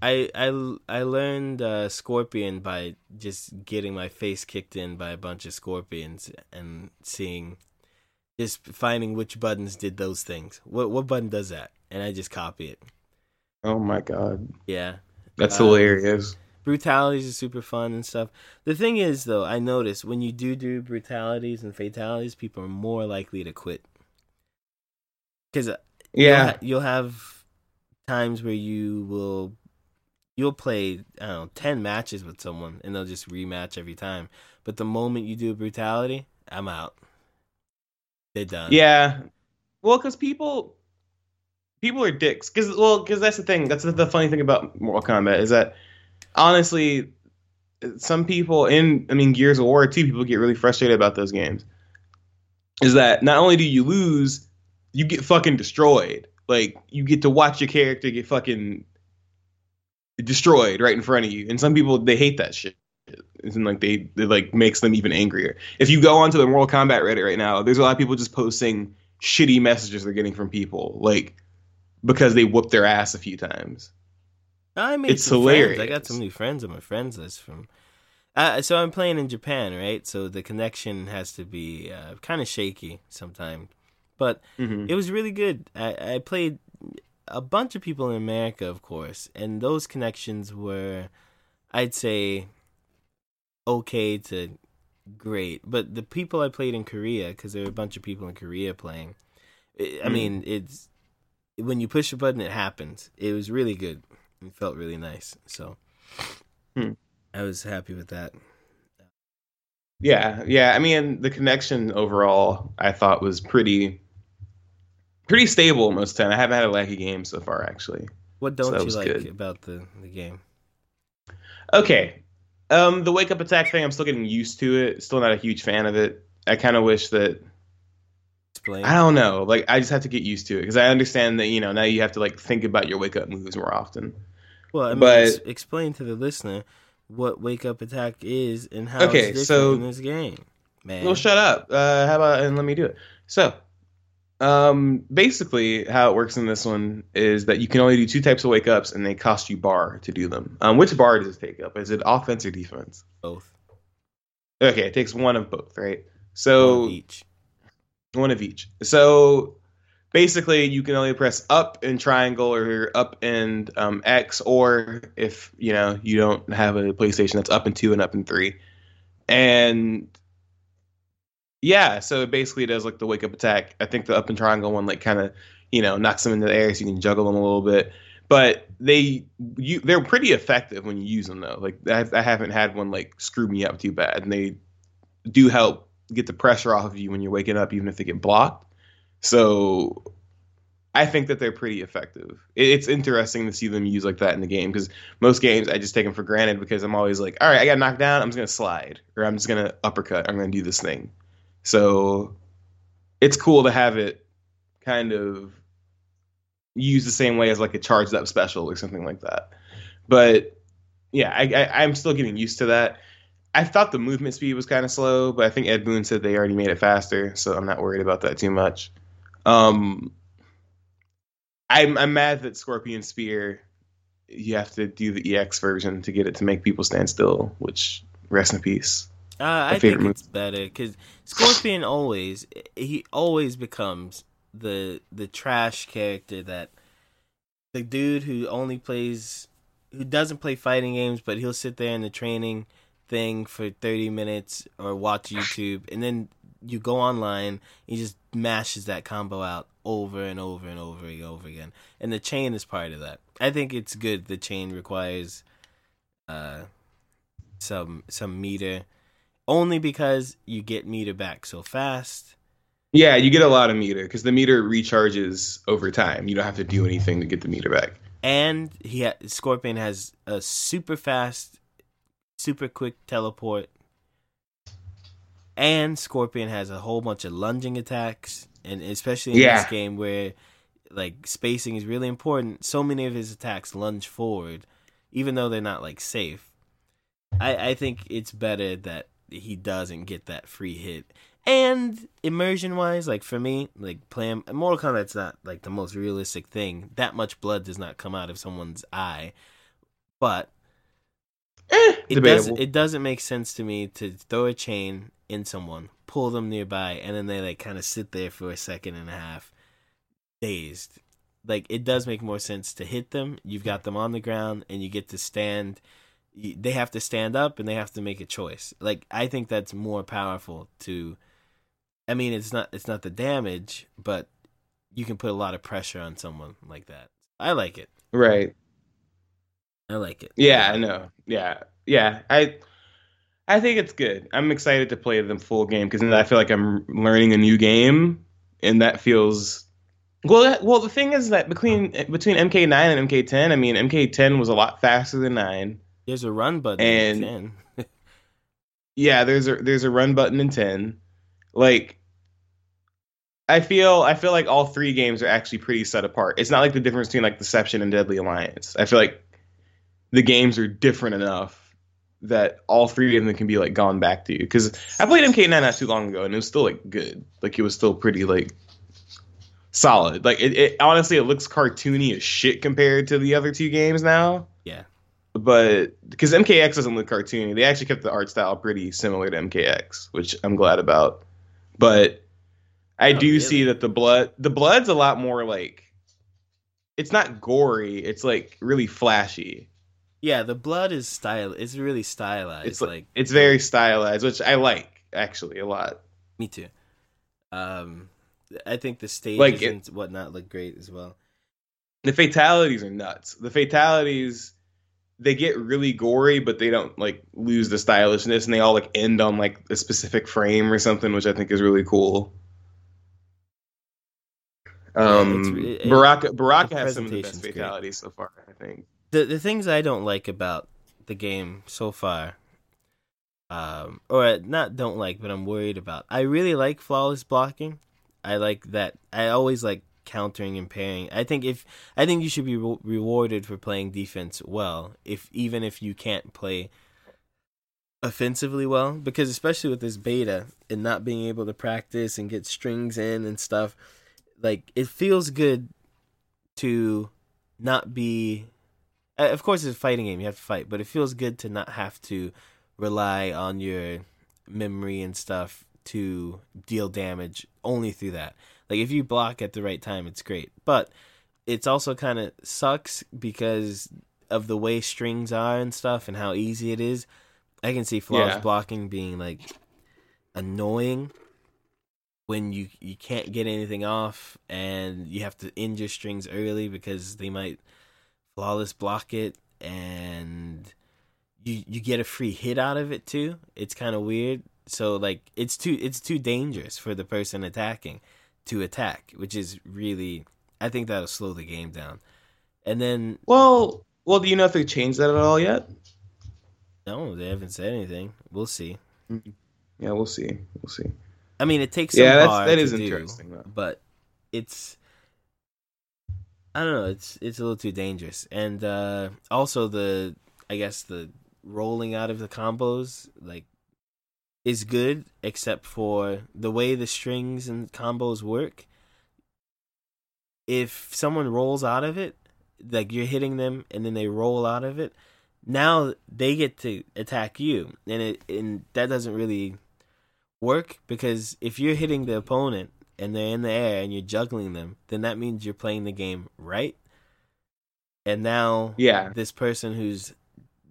I I I learned uh, Scorpion by just getting my face kicked in by a bunch of scorpions and seeing just finding which buttons did those things. What what button does that? And I just copy it. Oh my god, Yeah. that's Um, hilarious. brutalities are super fun and stuff. The thing is, though, I notice when you do do brutalities and fatalities, people are more likely to quit. Because Yeah, you'll have times where you will you'll play I don't know ten matches with someone and they'll just rematch every time. But the moment you do brutality, I'm out. They're done. yeah. Well, because people people are dicks. Because well, because that's the thing. That's the, the funny thing about Mortal Kombat is that honestly, some people in I mean Gears of War too. People get really frustrated about those games. Is that not only do you lose, you get fucking destroyed. Like you get to watch your character get fucking destroyed right in front of you. And some people they hate that shit. And like they it like makes them even angrier. If you go onto the Mortal Kombat Reddit right now, there's a lot of people just posting shitty messages they're getting from people, like because they whooped their ass a few times. I made It's some friends. I got some new friends on my friends list from. Uh, so I'm playing in Japan, right? So the connection has to be uh, kind of shaky sometimes, but Mm-hmm. it was really good. I, I played a bunch of people in America, of course, and those connections were, I'd say, okay to great. But the people I played in Korea, because there were a bunch of people in Korea playing. I I Mm. mean, it's when you push a button, it happens. It was really good. It felt really nice. So Hmm. I was happy with that. Yeah, yeah. I mean, the connection overall, I thought was pretty, pretty stable most of the time. I haven't had a laggy game so far, actually. What So don't that you like good. about the the game? Okay, um, the wake up attack thing, I'm still getting used to it. Still not a huge fan of it. I kind of wish that Explain. I don't know. Like, I just have to get used to it because I understand that you know now you have to like think about your wake up moves more often. Well, I mean, But- explain to the listener what wake up attack is and how Okay, it's different so- in this game, man. Well, shut up. Uh, how about and let me do it. So, um, basically, how it works in this one is that you can only do two types of wake ups, and they cost you bar to do them. Um, which bar does it take up? Is it offense or defense? Both. Okay, it takes one of both, right? One So of each. one of each. So basically, you can only press up and triangle or up and um, X, or if you know you don't have a PlayStation, that's up and two and up and three. And yeah, so it basically does like the wake up attack. I think the up and triangle one like kind of you know knocks them into the air so you can juggle them a little bit. But they you they're pretty effective when you use them though. Like I, I haven't had one like screw me up too bad, and they do help get the pressure off of you when you're waking up, even if they get blocked. So I think that they're pretty effective. It, it's interesting to see them use like that in the game because most games I just take them for granted because I'm always like, all right, I got knocked down, I'm just gonna slide or I'm just gonna uppercut, I'm gonna do this thing. So it's cool to have it kind of used the same way as like a charged up special or something like that. But yeah, I, I'm still getting used to that. I thought the movement speed was kind of slow, but I think Ed Boon said they already made it faster, so I'm not worried about that too much. Um, I'm I'm mad that Scorpion Spear you have to do the EX version to get it to make people stand still, which rest in peace. Uh, I think favorite it's better because Scorpion always he always becomes the the trash character that the dude who only plays who doesn't play fighting games, but he'll sit there in the training thing for thirty minutes or watch YouTube, and then you go online, he just mashes that combo out over and over and over and over again, and the chain is part of that. I think it's good. The chain requires uh some some meter only because you get meter back so fast. Yeah, you get a lot of meter because the meter recharges over time. You don't have to do anything to get the meter back. And he ha- Scorpion has a super fast, super quick teleport. And Scorpion has a whole bunch of lunging attacks, and especially in Yeah. this game where like spacing is really important. So many of his attacks lunge forward, even though they're not like safe. I I think it's better that he doesn't get that free hit. And immersion wise, like for me, like playing Mortal Kombat's not like the most realistic thing. That much blood does not come out of someone's eye. But Eh, it debatable. doesn't it doesn't make sense to me to throw a chain in someone, pull them nearby, and then they like kind of sit there for a second and a half, dazed. Like it does make more sense to hit them. You've got them on the ground, and you get to stand. They have to stand up, and they have to make a choice. Like I think that's more powerful. To, I mean, it's not it's not the damage, but you can put a lot of pressure on someone like that. I like it. right. I like it. Yeah, I know. Yeah, yeah. I I think it's good. I'm excited to play the full game because I feel like I'm learning a new game, and that feels well. Well, the thing is that between between MK9 and MK10, I mean, MK10 was a lot faster than nine. There's a run button. And- in 10. [laughs] Yeah, there's a there's a run button in 10. Like I feel I feel like all three games are actually pretty set apart. It's not like the difference between like Deception and Deadly Alliance. I feel like the games are different enough that all three of them can be like gone back to. you. Because I played MK9 not too long ago and it was still like good. Like it was still pretty like solid. Like it, it honestly it looks cartoony as shit compared to the other two games now yeah. But because MKX doesn't look cartoony, they actually kept the art style pretty similar to MKX, which I'm glad about. But I Oh, do really? see that the blood, the blood's a lot more like, it's not gory. It's like really flashy. Yeah, the blood is style. It's really stylized. It's like it's very stylized, which I like. actually a lot. Me too. Um, I think the stages Like it- and whatnot look great as well. The fatalities are nuts. The fatalities they get really gory, but they don't like lose the stylishness, and they all like end on like a specific frame or something, which I think is really cool. Um, it- Baraka Baraka has some of the best great. fatalities so far. I think. the the things I don't like about the game so far, um, or not don't like, but I'm worried about. I really like flawless blocking. I like that. I always like countering and pairing. I think if I think you should be re- rewarded for playing defense well, if even if you can't play offensively well, because especially with this beta and not being able to practice and get strings in and stuff, like it feels good to not be uh, of course it's a fighting game you have to fight but it feels good to not have to rely on your memory and stuff to deal damage only through that like if you block at the right time it's great but it's also kind of sucks because of the way strings are and stuff and how easy it is i can see flawless Yeah. blocking being like annoying when you you can't get anything off and you have to end your strings early because they might flawless block it and you you get a free hit out of it too. It's kind of weird. So like it's too it's too dangerous for the person attacking to attack, which is really I think that'll slow the game down. And then Well, well, do you know if they changed that at all yet? no, they haven't said anything. We'll see. Yeah, we'll see. We'll see. I mean, it takes some Yeah, that's that is do, interesting though. but it's I don't know. It's it's a little too dangerous, and uh, also the I guess the rolling out of the combos like is good, except for the way the strings and combos work. If someone rolls out of it, like you're hitting them, and then they roll out of it, now they get to attack you, and it and that doesn't really work because if you're hitting the opponent and they're in the air and you're juggling them, then that means you're playing the game right. And now Yeah. this person who's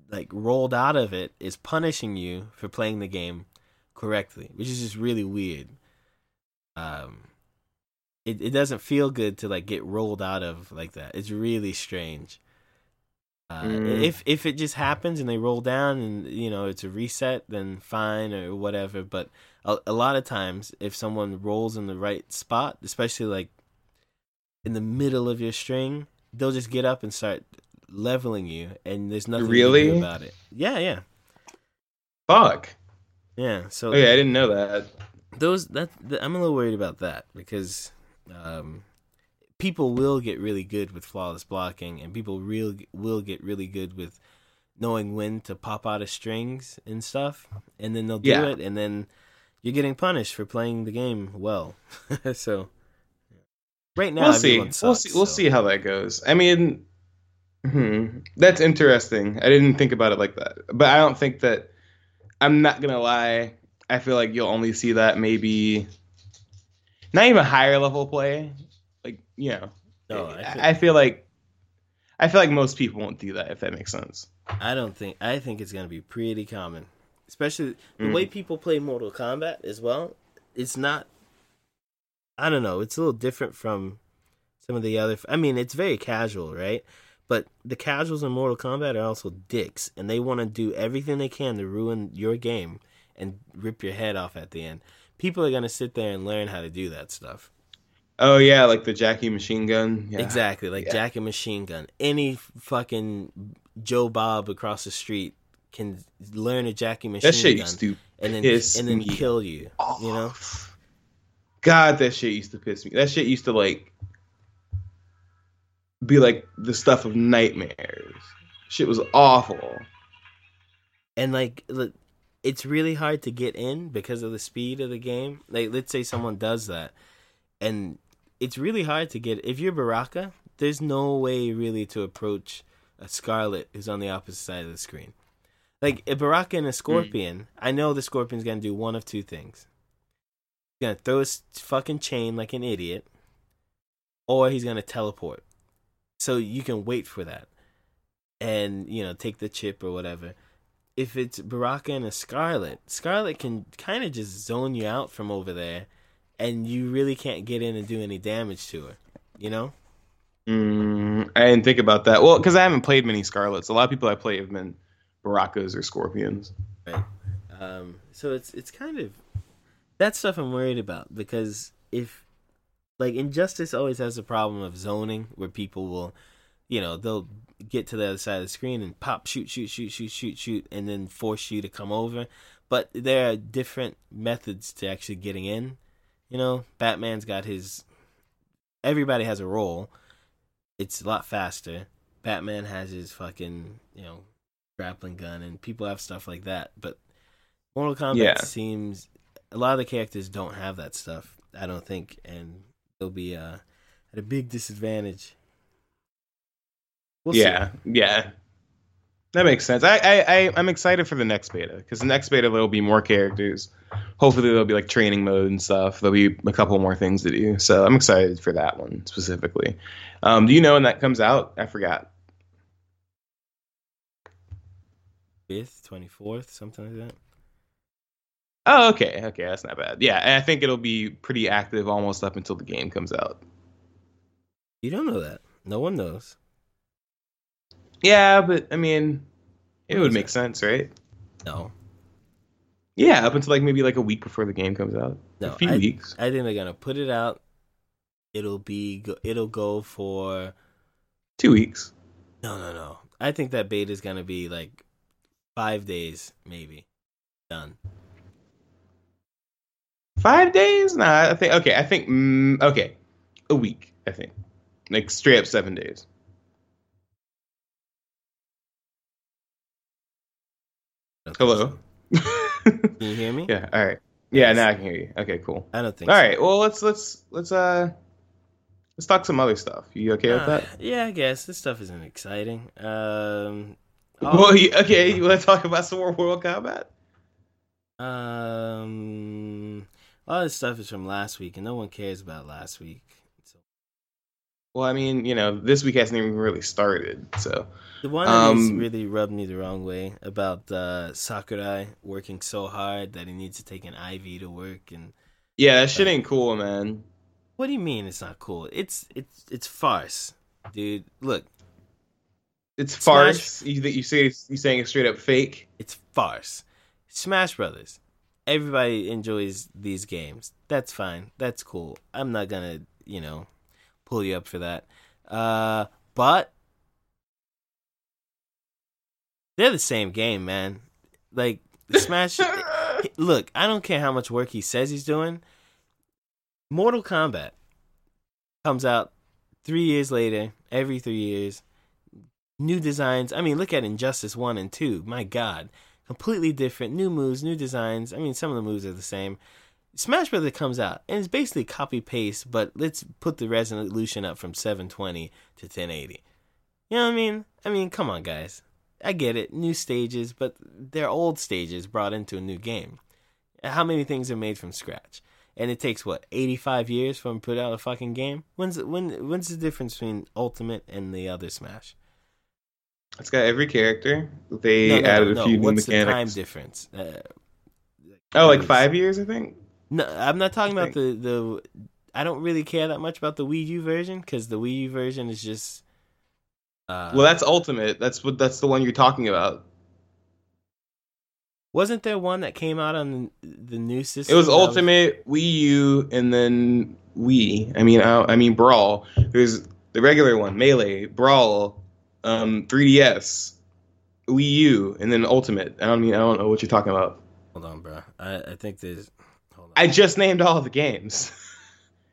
like rolled out of it is punishing you for playing the game correctly, which is just really weird. Um it it doesn't feel good to like get rolled out of like that. It's really strange. Uh, Mm. If if it just happens and they roll down and you know it's a reset, then fine or whatever. But a, a lot of times, if someone rolls in the right spot, especially like in the middle of your string, they'll just get up and start leveling you, and there's nothing you can do Really? about it. Yeah, yeah, Fuck. Yeah. So Okay, I didn't know that. those that th- I'm a little worried about that because um, people will get really good with flawless blocking, and people real will get really good with knowing when to pop out of strings and stuff, and then they'll do Yeah. it, and then you're getting punished for playing the game well. [laughs] so right now, we'll see. everyone we'll see. We'll so- see how that goes. I mean, hmm, that's interesting. I didn't think about it like that, but I don't think that. I'm not gonna lie. I feel like you'll only see that maybe not even higher level play. Like you know, No, I think- I feel like I feel like most people won't do that if that makes sense. I don't think I think it's gonna be pretty common, especially the Mm. way people play Mortal Kombat as well. It's not. I don't know. It's a little different from some of the other. I mean, it's very casual, right? But the casuals in Mortal Kombat are also dicks, and they want to do everything they can to ruin your game and rip your head off at the end. People are gonna sit there and learn how to do that stuff. Oh yeah, like the Jackie machine gun. Yeah. Exactly, like Yeah. Jack and Machine Gun. Any fucking Joe Bob across the street can learn a Jackie Machine That shit Gun used to and then and then kill you. off. You know, God, that shit used to piss me. That shit used to like be like the stuff of nightmares. Shit was awful. and like it's really hard to get in because of the speed of the game. Like, let's say someone does that, and it's really hard to get. If you're Baraka, there's no way really to approach a Skarlet who's on the opposite side of the screen. Like a Baraka and a Scorpion, I know the Scorpion's gonna do one of two things. He's gonna throw his fucking chain like an idiot, or he's gonna teleport. So you can wait for that, and you know take the chip or whatever. if it's Baraka and a Skarlet, Skarlet can kind of just zone you out from over there, and you really can't get in and do any damage to her. You know? Mm, I didn't think about that. Well, because I haven't played many Skarlets. A lot of people I play have been Barakas or Scorpions. Right. Um, so it's it's kind of that stuff I'm worried about because if like Injustice always has a problem of zoning where people will, you know, they'll get to the other side of the screen and pop, shoot, shoot, shoot, shoot, shoot, shoot, and then force you to come over. But there are different methods to actually getting in. You know, Batman's got his. Everybody has a role. It's a lot faster. Batman has his fucking, you know, grappling gun, and people have stuff like that. But Mortal Kombat Yeah. seems a lot of the characters don't have that stuff. I don't think, and they'll be uh, at a big disadvantage. We'll see. yeah, yeah, that makes sense. I, I, I I'm excited for the next beta because the next beta there'll be more characters. Hopefully there'll be like training mode and stuff. There'll be a couple more things to do. So I'm excited for that one specifically. Um, do you know when that comes out? I forgot. fifth, twenty fourth, something like that. Oh, okay, okay, that's not bad. Yeah, and I think it'll be pretty active almost up until the game comes out. You don't know that. No one knows. Yeah, but I mean, it would make sense, right? No, Yeah, up until like maybe like a week before the game comes out. no. a few I, weeks. I think they're gonna put it out. It'll be. It'll go for. Two weeks. No, no, no. I think that beta is gonna be like five days, maybe. Done. Five days? Nah, I think okay. I think mm, okay, a week. I think like straight up seven days. Hello. [laughs] Can you hear me? yeah. All right. Yeah. Now I can hear you. Okay. Cool. I don't think. All so. right. Well, let's let's let's uh let's talk some other stuff. You okay with Uh, that? yeah, I guess this stuff isn't exciting. Um, [laughs] Well, you, okay. You want to talk about some more Mortal Kombat? um, all this stuff is from last week, and no one cares about last week. So Well, I mean, you know, this week hasn't even really started, so the one that Um, really rubbed me the wrong way about uh, Sakurai working so hard that he needs to take an IV to work, and yeah, that shit ain't cool, man. what do you mean it's not cool? It's it's it's farce, dude. Look, It's Smash- farce. You, you say you saying it's straight up fake. it's farce. Smash Brothers. Everybody enjoys these games. That's fine. That's cool. I'm not gonna, you know, pull you up for that. Uh, but they're the same game, man. Like Smash. [laughs] look, I don't care how much work he says he's doing. Mortal Kombat comes out three years later, every three years. New designs. I mean, look at Injustice 1 and 2. My God. Completely different. New moves, new designs. I mean, some of the moves are the same. Smash Brothers comes out, and it's basically copy paste, but let's put the resolution up from 720 to 1080. You know what I mean? I mean, come on, guys. I get it. New stages, but they're old stages brought into a new game. How many things are made from scratch? And it takes what eighty five years for them to put out a fucking game. When's when? When's the difference between Ultimate and the other Smash? It's got every character. They No, no, no, added a no. few new What's the time difference? Uh, oh, like five years, I think. No, I'm not talking about the the. I don't really care that much about the Wii U version because the Wii U version is just. Uh, Well, that's Ultimate. That's what. That's the one you're talking about. wasn't there one that came out on the, new system? It was Ultimate, Wii U, and then Wii. I mean, I, I mean Brawl. There's the regular one, Melee, Brawl, um, 3DS, Wii U, and then Ultimate. I don't mean I don't know what you're talking about. Hold on, bro. I, I think there's. Hold on. I just named all the games.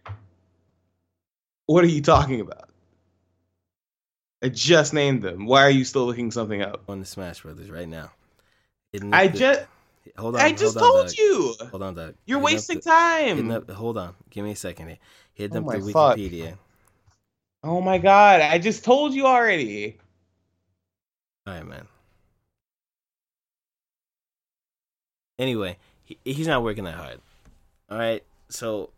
[laughs] what are you talking about? I just named them. Why are you still looking something up? on the Smash Brothers right now. I the- just hold on. I just hold on, told Doug. you. Hold on, Doug. You're Hitting wasting the- time. up- hold on. Give me a second here. Hitting Oh up my the fuck. Wikipedia. Oh my god, I just told you already. All right, man. Anyway, he, he's not working that hard. All right, so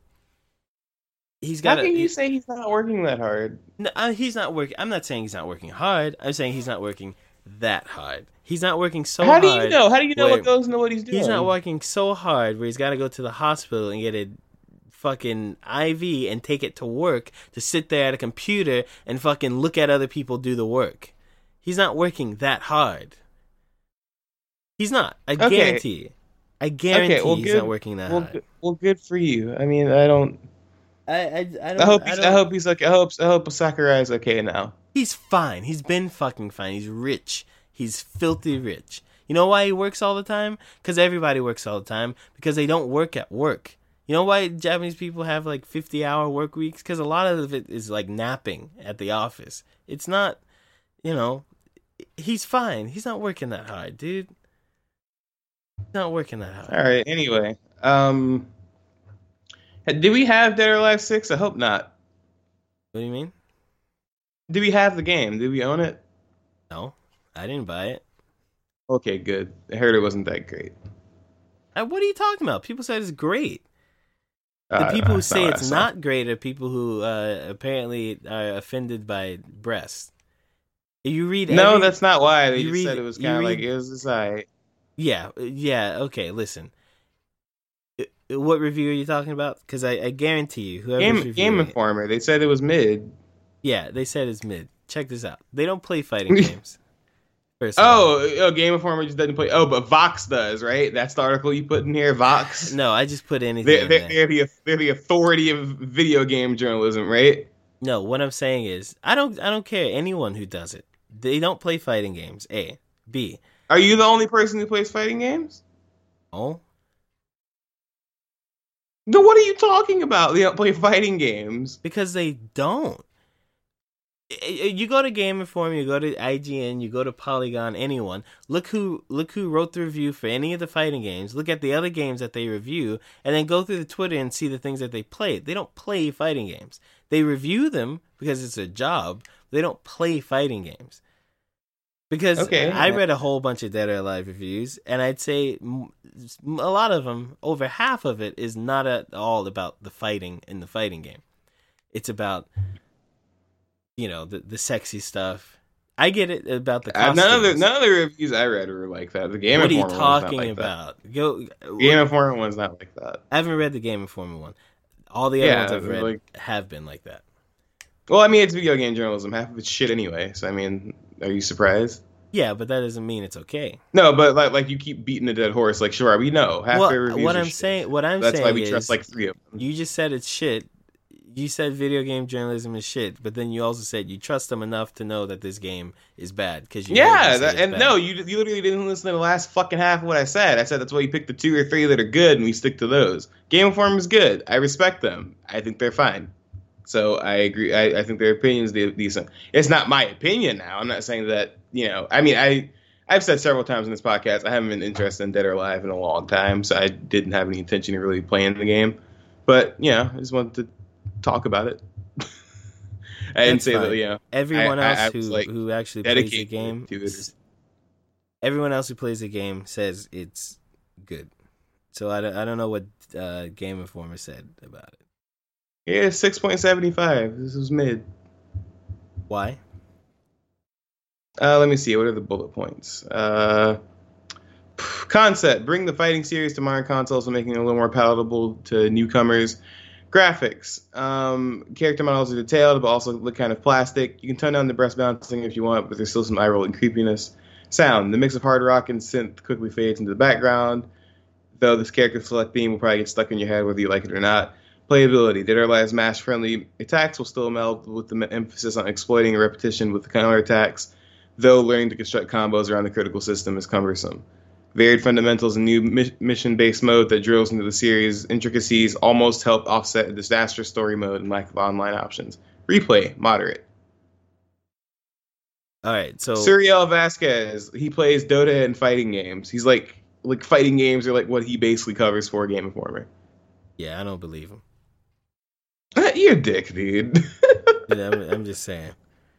he's got. How can you say he's not working that hard? No, uh, he's not working. I'm not saying he's not working hard. I'm saying he's not working that hard. He's not working so hard. How do you know? How do you know what goes into what he's doing? He's not working so hard where he's got to go to the hospital and get a fucking IV and take it to work to sit there at a computer and fucking look at other people do the work. He's not working that hard. He's not. I Okay. guarantee. I guarantee well, he's good- not working that Well, hard. good, well, good for you. I mean, I don't. I, I, I, don't, I hope. I He's, I, don't- hope he's like. I hope. I hope Sakurai's okay now. He's fine. He's been fucking fine. He's rich. He's filthy rich. You know why he works all the time? Because everybody works all the time. Because they don't work at work. You know why Japanese people have like 50 hour work weeks? Because a lot of it is like napping at the office. It's not, you know, he's fine. He's not working that hard, dude. He's not working that hard. All right. Anyway, um, did we have Dead or Alive Six? I hope not. What do you mean? Did we have the game? Did we own it? No, I didn't buy it. Okay, good. I heard it wasn't that great. Uh, What are you talking about? People said it's great. The Uh, people who say it's not great are people who uh, apparently are offended by breasts. You read No, every- that's not why. They read- said it was kind of like it was just like. yeah, yeah. Okay, listen. What review are you talking about? Because I, I guarantee you, whoever's Game Game it- Informer. They said it was mid. yeah, they said it's mid. Check this out. They don't play fighting [laughs] games. First. Oh, oh, Game Informer just doesn't play. Oh, but Vox does, right? That's the article you put in here. Vox. [laughs] no, I just put anything. They're, in they're, there. they're, the, they're the authority of video game journalism, right? No, what I'm saying is, I don't, I don't care anyone who does it. They don't play fighting games. A, B. Are you the only person who plays fighting games? Oh, No, what are you talking about? They don't play fighting games. because they don't. You go to Game Informer, you go to IGN, you go to Polygon, anyone. Look who look who wrote the review for any of the fighting games. Look at the other games that they review, and then go through the Twitter and see the things that they play. They don't play fighting games. They review them because it's a job. They don't play fighting games. Because Okay. I read a whole bunch of Dead or Alive reviews, and I'd say a lot of them, over half of it, is not at all about the fighting in the fighting game. It's about, you know, the the sexy stuff. I get it about the Uh, none of the none of the reviews I read were like that. The Game what are you Informer one's not talking like about? Go. That. Game Informer one's not like that. I haven't read the Game Informer one. All the other Yeah, ones I've read like- have been like that. Well, I mean, it's video game journalism. Half of it's shit anyway. So I mean, are you surprised? Yeah, but that doesn't mean it's okay. No, but like, like you keep beating a dead horse. Like, sure, we know half well, reviews what I'm shit. saying, what I'm That's saying why we is, trust like three of them. you just said it's shit. You said video game journalism is shit, but then you also said you trust them enough to know that this game is bad because you. Yeah, that, and bad. no, you you literally didn't listen to the last fucking half of what I said. I said that's why you pick the two or three that are good, and we stick to those. Game Informer is good. I respect them. I think they're fine. So I agree. I, I think their opinions de- decent. It's not my opinion now. I'm not saying that you know. I mean, I I've said several times in this podcast I haven't been interested in Dead or Alive in a long time, so I didn't have any intention of really playing the game. But you know, I just wanted to talk about it. [laughs] I didn't say fine. that. You know, everyone I- else I who like, who actually plays the game, everyone else who plays the game says it's good. So I don't, I don't know what uh, Game Informer said about it. Yeah, six point seventy five. This is mid. Why? Uh, let me see. What are the bullet points? Uh, concept: Bring the fighting series to modern consoles, while making it a little more palatable to newcomers. Graphics: um, Character models are detailed, but also look kind of plastic. You can tone down the breast bouncing if you want, but there's still some eye rolling creepiness. Sound: The mix of hard rock and synth quickly fades into the background. Though this character select theme will probably get stuck in your head whether you like it or not. Playability. Dead Alive's mash friendly attacks will still meld with the emphasis on exploiting repetition with the counter attacks, though learning to construct combos around the critical system is cumbersome. Varied fundamentals and new mi- mission based mode that drills into the series' intricacies almost help offset a disastrous story mode and lack of online options. Replay, moderate. All right, so Suriel Vazquez, he plays Dota and fighting games. He's like, like fighting games are like what he basically covers for a Game Informer. yeah, I don't believe him. [laughs] You're a dick, [laughs] dude. I'm, I'm just saying.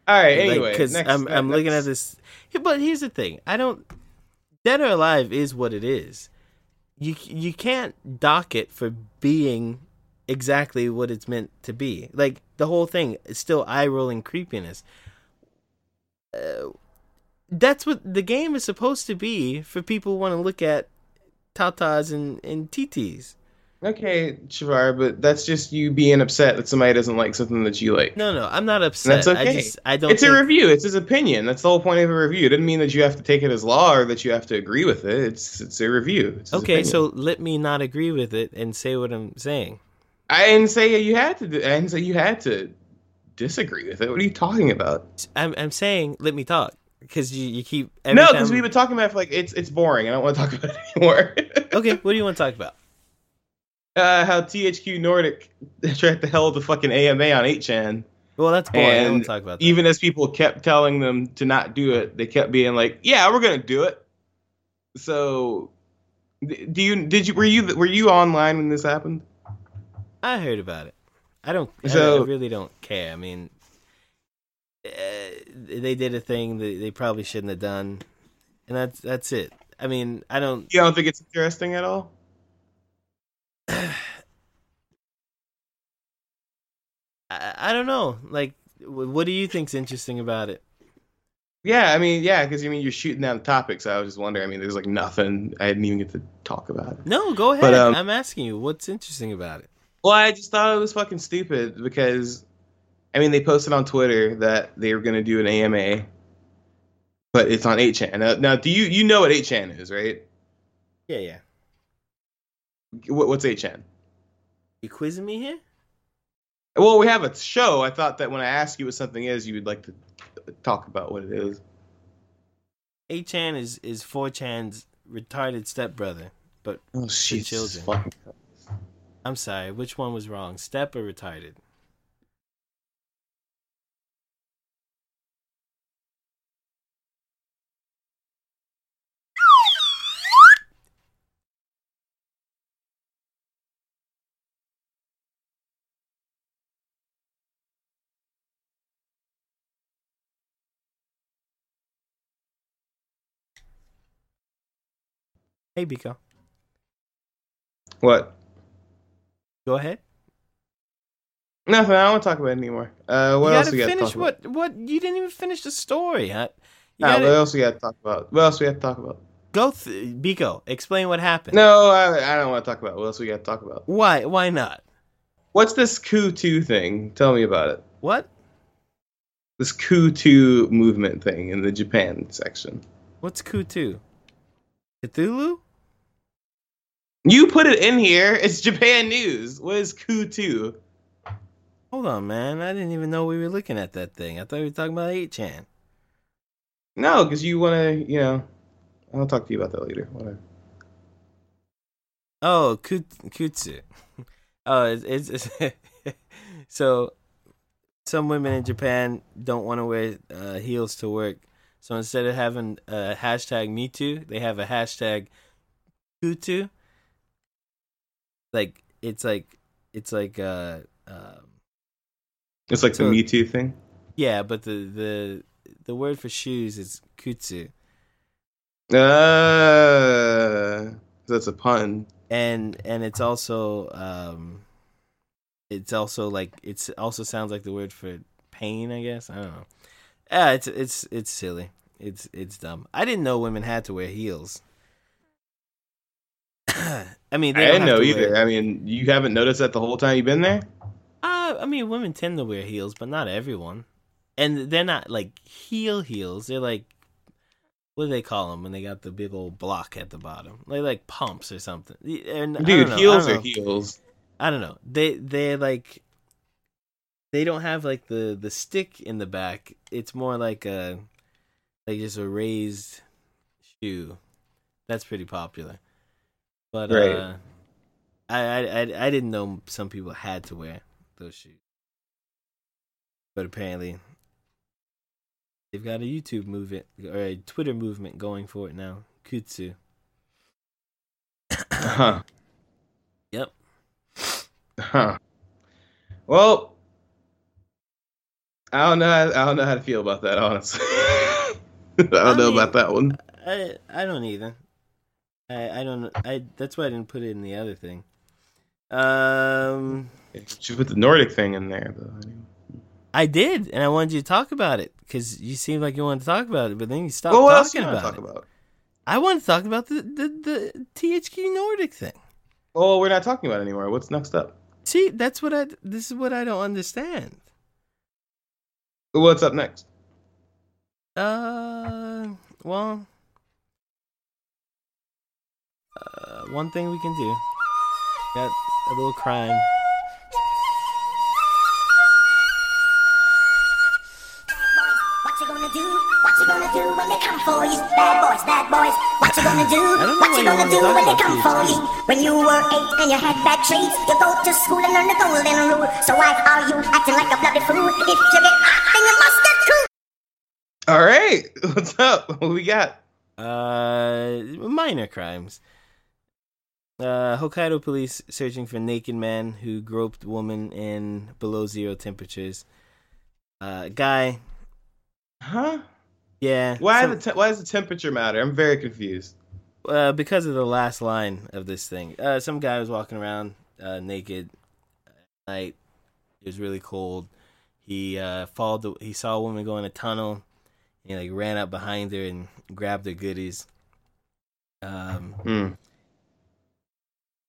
All right. Anyway, because I'm I'm looking at this. But here's the thing: I don't. Dead or Alive is what it is. You you can't dock it for being exactly what it's meant to be. Like the whole thing is still eye rolling creepiness. Uh, That's what the game is supposed to be for people who want to look at tatas and and TTs. Okay, Shavar, but that's just you being upset that somebody doesn't like something that you like. No, no, I'm not upset. That's okay. I just I don't. It's think, a review. It's his opinion. That's the whole point of a review. It doesn't mean that you have to take it as law or that you have to agree with it. It's it's a review. It's Okay, opinion. so let me not agree with it and say what I'm saying. I didn't say you had to. do- I didn't say you had to disagree with it. What are you talking about? I'm I'm saying let me talk because you, you keep no, time- because we've been talking about it for like it's it's boring. I don't want to talk about it anymore. Okay, what do you want to talk about? Uh, how THQ Nordic [laughs] tried to hell the fucking AMA on 8chan. Well, that's boring. I don't And talk about that. even as people kept telling them to not do it, they kept being like, "Yeah, we're gonna do it." So, do you did you were you were you online when this happened? I heard about it. I don't. So- I, really don't care. I mean, uh, they did a thing that they probably shouldn't have done, and that's that's it. I mean, I don't. You don't think it's interesting at all? I, I don't know. Like, what do you think's interesting about it? Yeah, I mean, yeah, because I mean, you're shooting down topics. I was just wondering. I mean, there's like nothing. I didn't even get to talk about it. No, go ahead. But, um, I'm asking you, what's interesting about it? Well, I just thought it was fucking stupid because, I mean, they posted on Twitter that they were gonna do an AMA, but it's on 8chan. Now, now do you you know what 8chan is, right? Yeah, yeah. What, what's 8chan? You quizzing me here? Well, we have a show. I thought that when I asked you what something is, you would like to talk about what it is. 8chan is is 4chan's retarded stepbrother. But Oh, shit, children. Fucking I'm sorry, which one was wrong? Step or retarded? Hey, Biko. What? Go ahead. Nothing. I don't want to talk about it anymore. Uh, what you else we got to finish talk about? what what you didn't even finish the story. Huh? You Ah, gotta what else we got to talk about? What else we got to talk about? go th- Biko, explain what happened. No, I, I don't want to talk about. it. What else we got to talk about? Why why not? What's this KuToo thing? Tell me about it. What? This KuToo movement thing in the Japan section. What's KuToo? Cthulhu? You put it in here. It's Japan news. What is two? Hold on, man. I didn't even know we were looking at that thing. I thought we were talking about 8chan. No, because you want to. You know, I'll talk to you about that later. Whatever. Oh, kut- kutsu. [laughs] Oh, it's, it's, it's [laughs] so some women in Japan don't want to wear uh, heels to work. So instead of having a hashtag Me Too, they have a hashtag KuToo. Like it's like it's like uh um It's like So- the Me Too thing. yeah, but the the the word for shoes is kutsu, Uh, that's a pun. and and it's also um it's also like it's also sounds like the word for pain. I guess I don't know. Yeah, it's it's it's silly. It's it's dumb. I didn't know women had to wear heels. [clears throat] I mean, I they didn't know either. wear- I mean, you haven't noticed that the whole time you've been there. Uh, I mean, women tend to wear heels, but not everyone. And they're not like heel heels. They're like, what do they call them when they got the big old block at the bottom? Like like pumps or something. And I Dude, don't know, heels are heels. I don't know. They they're like, they don't have like the the stick in the back. It's more like a like just a raised shoe. That's pretty popular. But Right. uh, I, I I didn't know some people had to wear those shoes. But apparently, they've got a YouTube movement or a Twitter movement going for it now. Kutsu. Huh. Yep. Huh. Well, I don't know. How, I don't know how to feel about that. Honestly, [laughs] I don't I know mean- about that one. I I don't either. I I don't I that's why I didn't put it in the other thing. Um You put the Nordic thing in there, though. I did and I wanted you to talk about it because you seem like you wanted to talk about it, but then you stopped Well, what else do talking about to it. talk about? I want to talk about the, the the THQ Nordic thing. Well, we're not talking about it anymore. What's next up? See, that's what I. This is what I don't understand. What's up next? Uh, well, uh, one thing we can do. Got a little crime. What you gonna do? What you gonna do when they come for you? Bad boys, bad boys. What you gonna do? I don't know What you you gonna do when they come for you? When you were eight and you had bad traits, you go to school and learn the golden rule. So why are you acting like a bloody fool? If you get hot, then you must get cool. All right. [laughs] What's up? What we got? Uh, minor crimes. Uh, Hokkaido police searching for naked man who groped woman in below zero temperatures. Uh, guy, Huh? yeah. Why some- the te- why does the temperature matter? I'm very confused. uh, because of the last line of this thing. Uh, some guy was walking around uh, naked at night. It was really cold. He uh, followed. The, he saw a woman go in a tunnel. And he like ran up behind her and grabbed her goodies. Um, Hmm.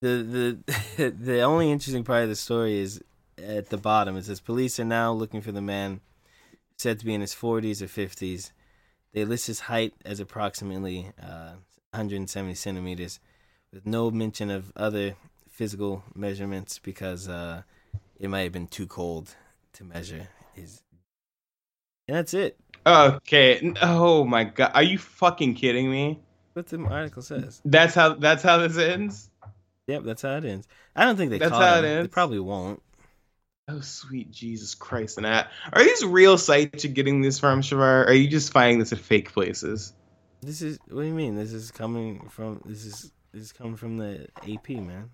The the [laughs] the only interesting part of the story is at the bottom. It says police are now looking for the man said to be in his 40s or 50s. They list his height as approximately uh, 170 centimeters, with no mention of other physical measurements because uh, it might have been too cold to measure his. And that's it. Okay. Oh my god. Are you fucking kidding me? What the article says. That's how that's how this ends? Yep, that's how it ends. I don't think they That's how it They probably won't. Oh sweet Jesus Christ and that. Are these real sites you're getting this from, Shavar? Are you just finding this at fake places? This is what do you mean? This is coming from this is this is coming from the AP man.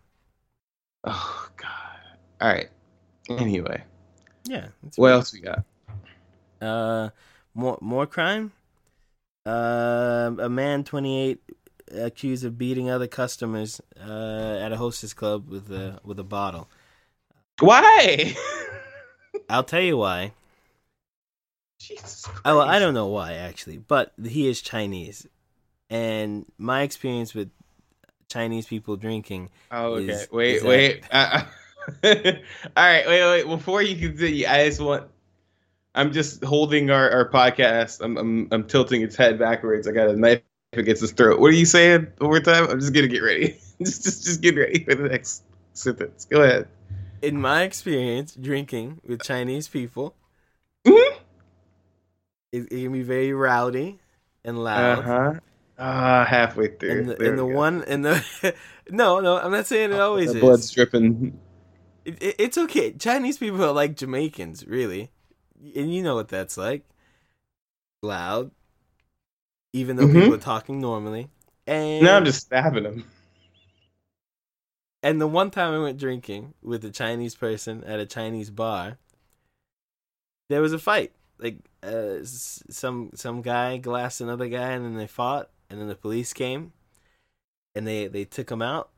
Oh god. Alright. Anyway. Yeah. What else we got? Uh, more more crime. Uh, a man, twenty eight, accused of beating other customers uh, at a hostess club with a with a bottle. Why? [laughs] I'll tell you why. Jesus Oh, well, I don't know why actually, but he is Chinese, and my experience with Chinese people drinking. Oh, okay. is- wait, is wait. Uh, [laughs] all right, wait, wait. Before you continue, I just want. I'm just holding our, our podcast. I'm, I'm I'm tilting its head backwards. I got a knife against his throat. What are you saying? One more time. I'm just gonna get ready. [laughs] just just just get ready for the next sentence. Go ahead. In my experience, drinking with Chinese people, Mhm. it, it can be very rowdy and loud. Uh huh. Ah, halfway through. and the, and the one and the [laughs] no no i'm not saying it always the is blood's dripping. It, it, it's okay chinese people are like jamaicans really and you know what that's like loud even though Mhm. people are talking normally and Now I'm just stabbing him. and the one time i went drinking with a chinese person at a chinese bar there was a fight like uh, some some guy glassed another guy and then they fought and then the police came and they they took him out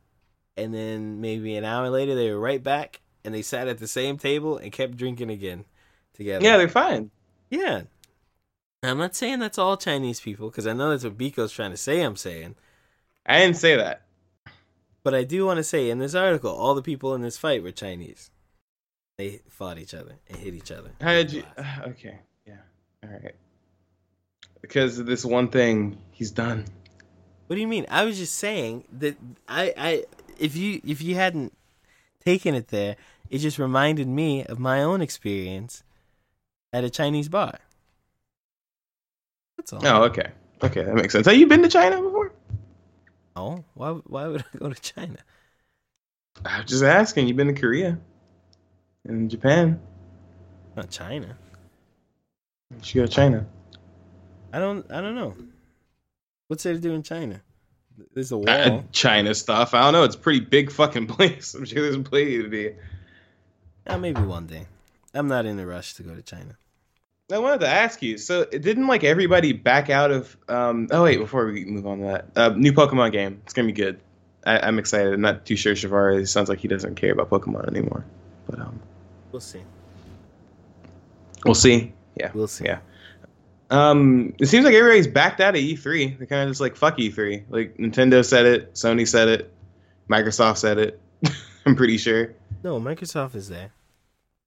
and then maybe an hour later they were right back and they sat at the same table and kept drinking again together Yeah, they're fine. yeah i'm not saying that's all chinese people because i know that's what biko's trying to say i'm saying I didn't say that. but i do want to say in this article all the people in this fight were chinese they fought each other and hit each other How did you? [sighs] okay, yeah, all right. Because of this one thing, he's done. What do you mean? I was just saying that I, I if you if you hadn't taken it there, it just reminded me of my own experience at a Chinese bar. That's all. Oh, okay, okay, that makes sense. Have you been to China before? Oh, why why would I go to China? I'm just asking. You've been to Korea and Japan. Not China. You should go to China. I don't I don't know. What's there to do in China? There's a wall. Uh, China stuff. I don't know. It's a pretty big fucking [laughs] place. I'm sure there's plenty to be. Uh, maybe one day. I'm not in a rush to go to China. I wanted to ask you. So, didn't like everybody back out of? Um, oh wait, before we move on to that, uh, new Pokemon game. It's gonna be good. I, I'm excited. I'm not too sure. Shavar. Sounds like he doesn't care about Pokemon anymore. But um, We'll see. we'll see. Yeah, We'll see. Yeah. Um, it seems like everybody's backed out of E3. They're kind of just like fuck E3. Like Nintendo said it, Sony said it, Microsoft said it. [laughs] I'm pretty sure. No, Microsoft is there.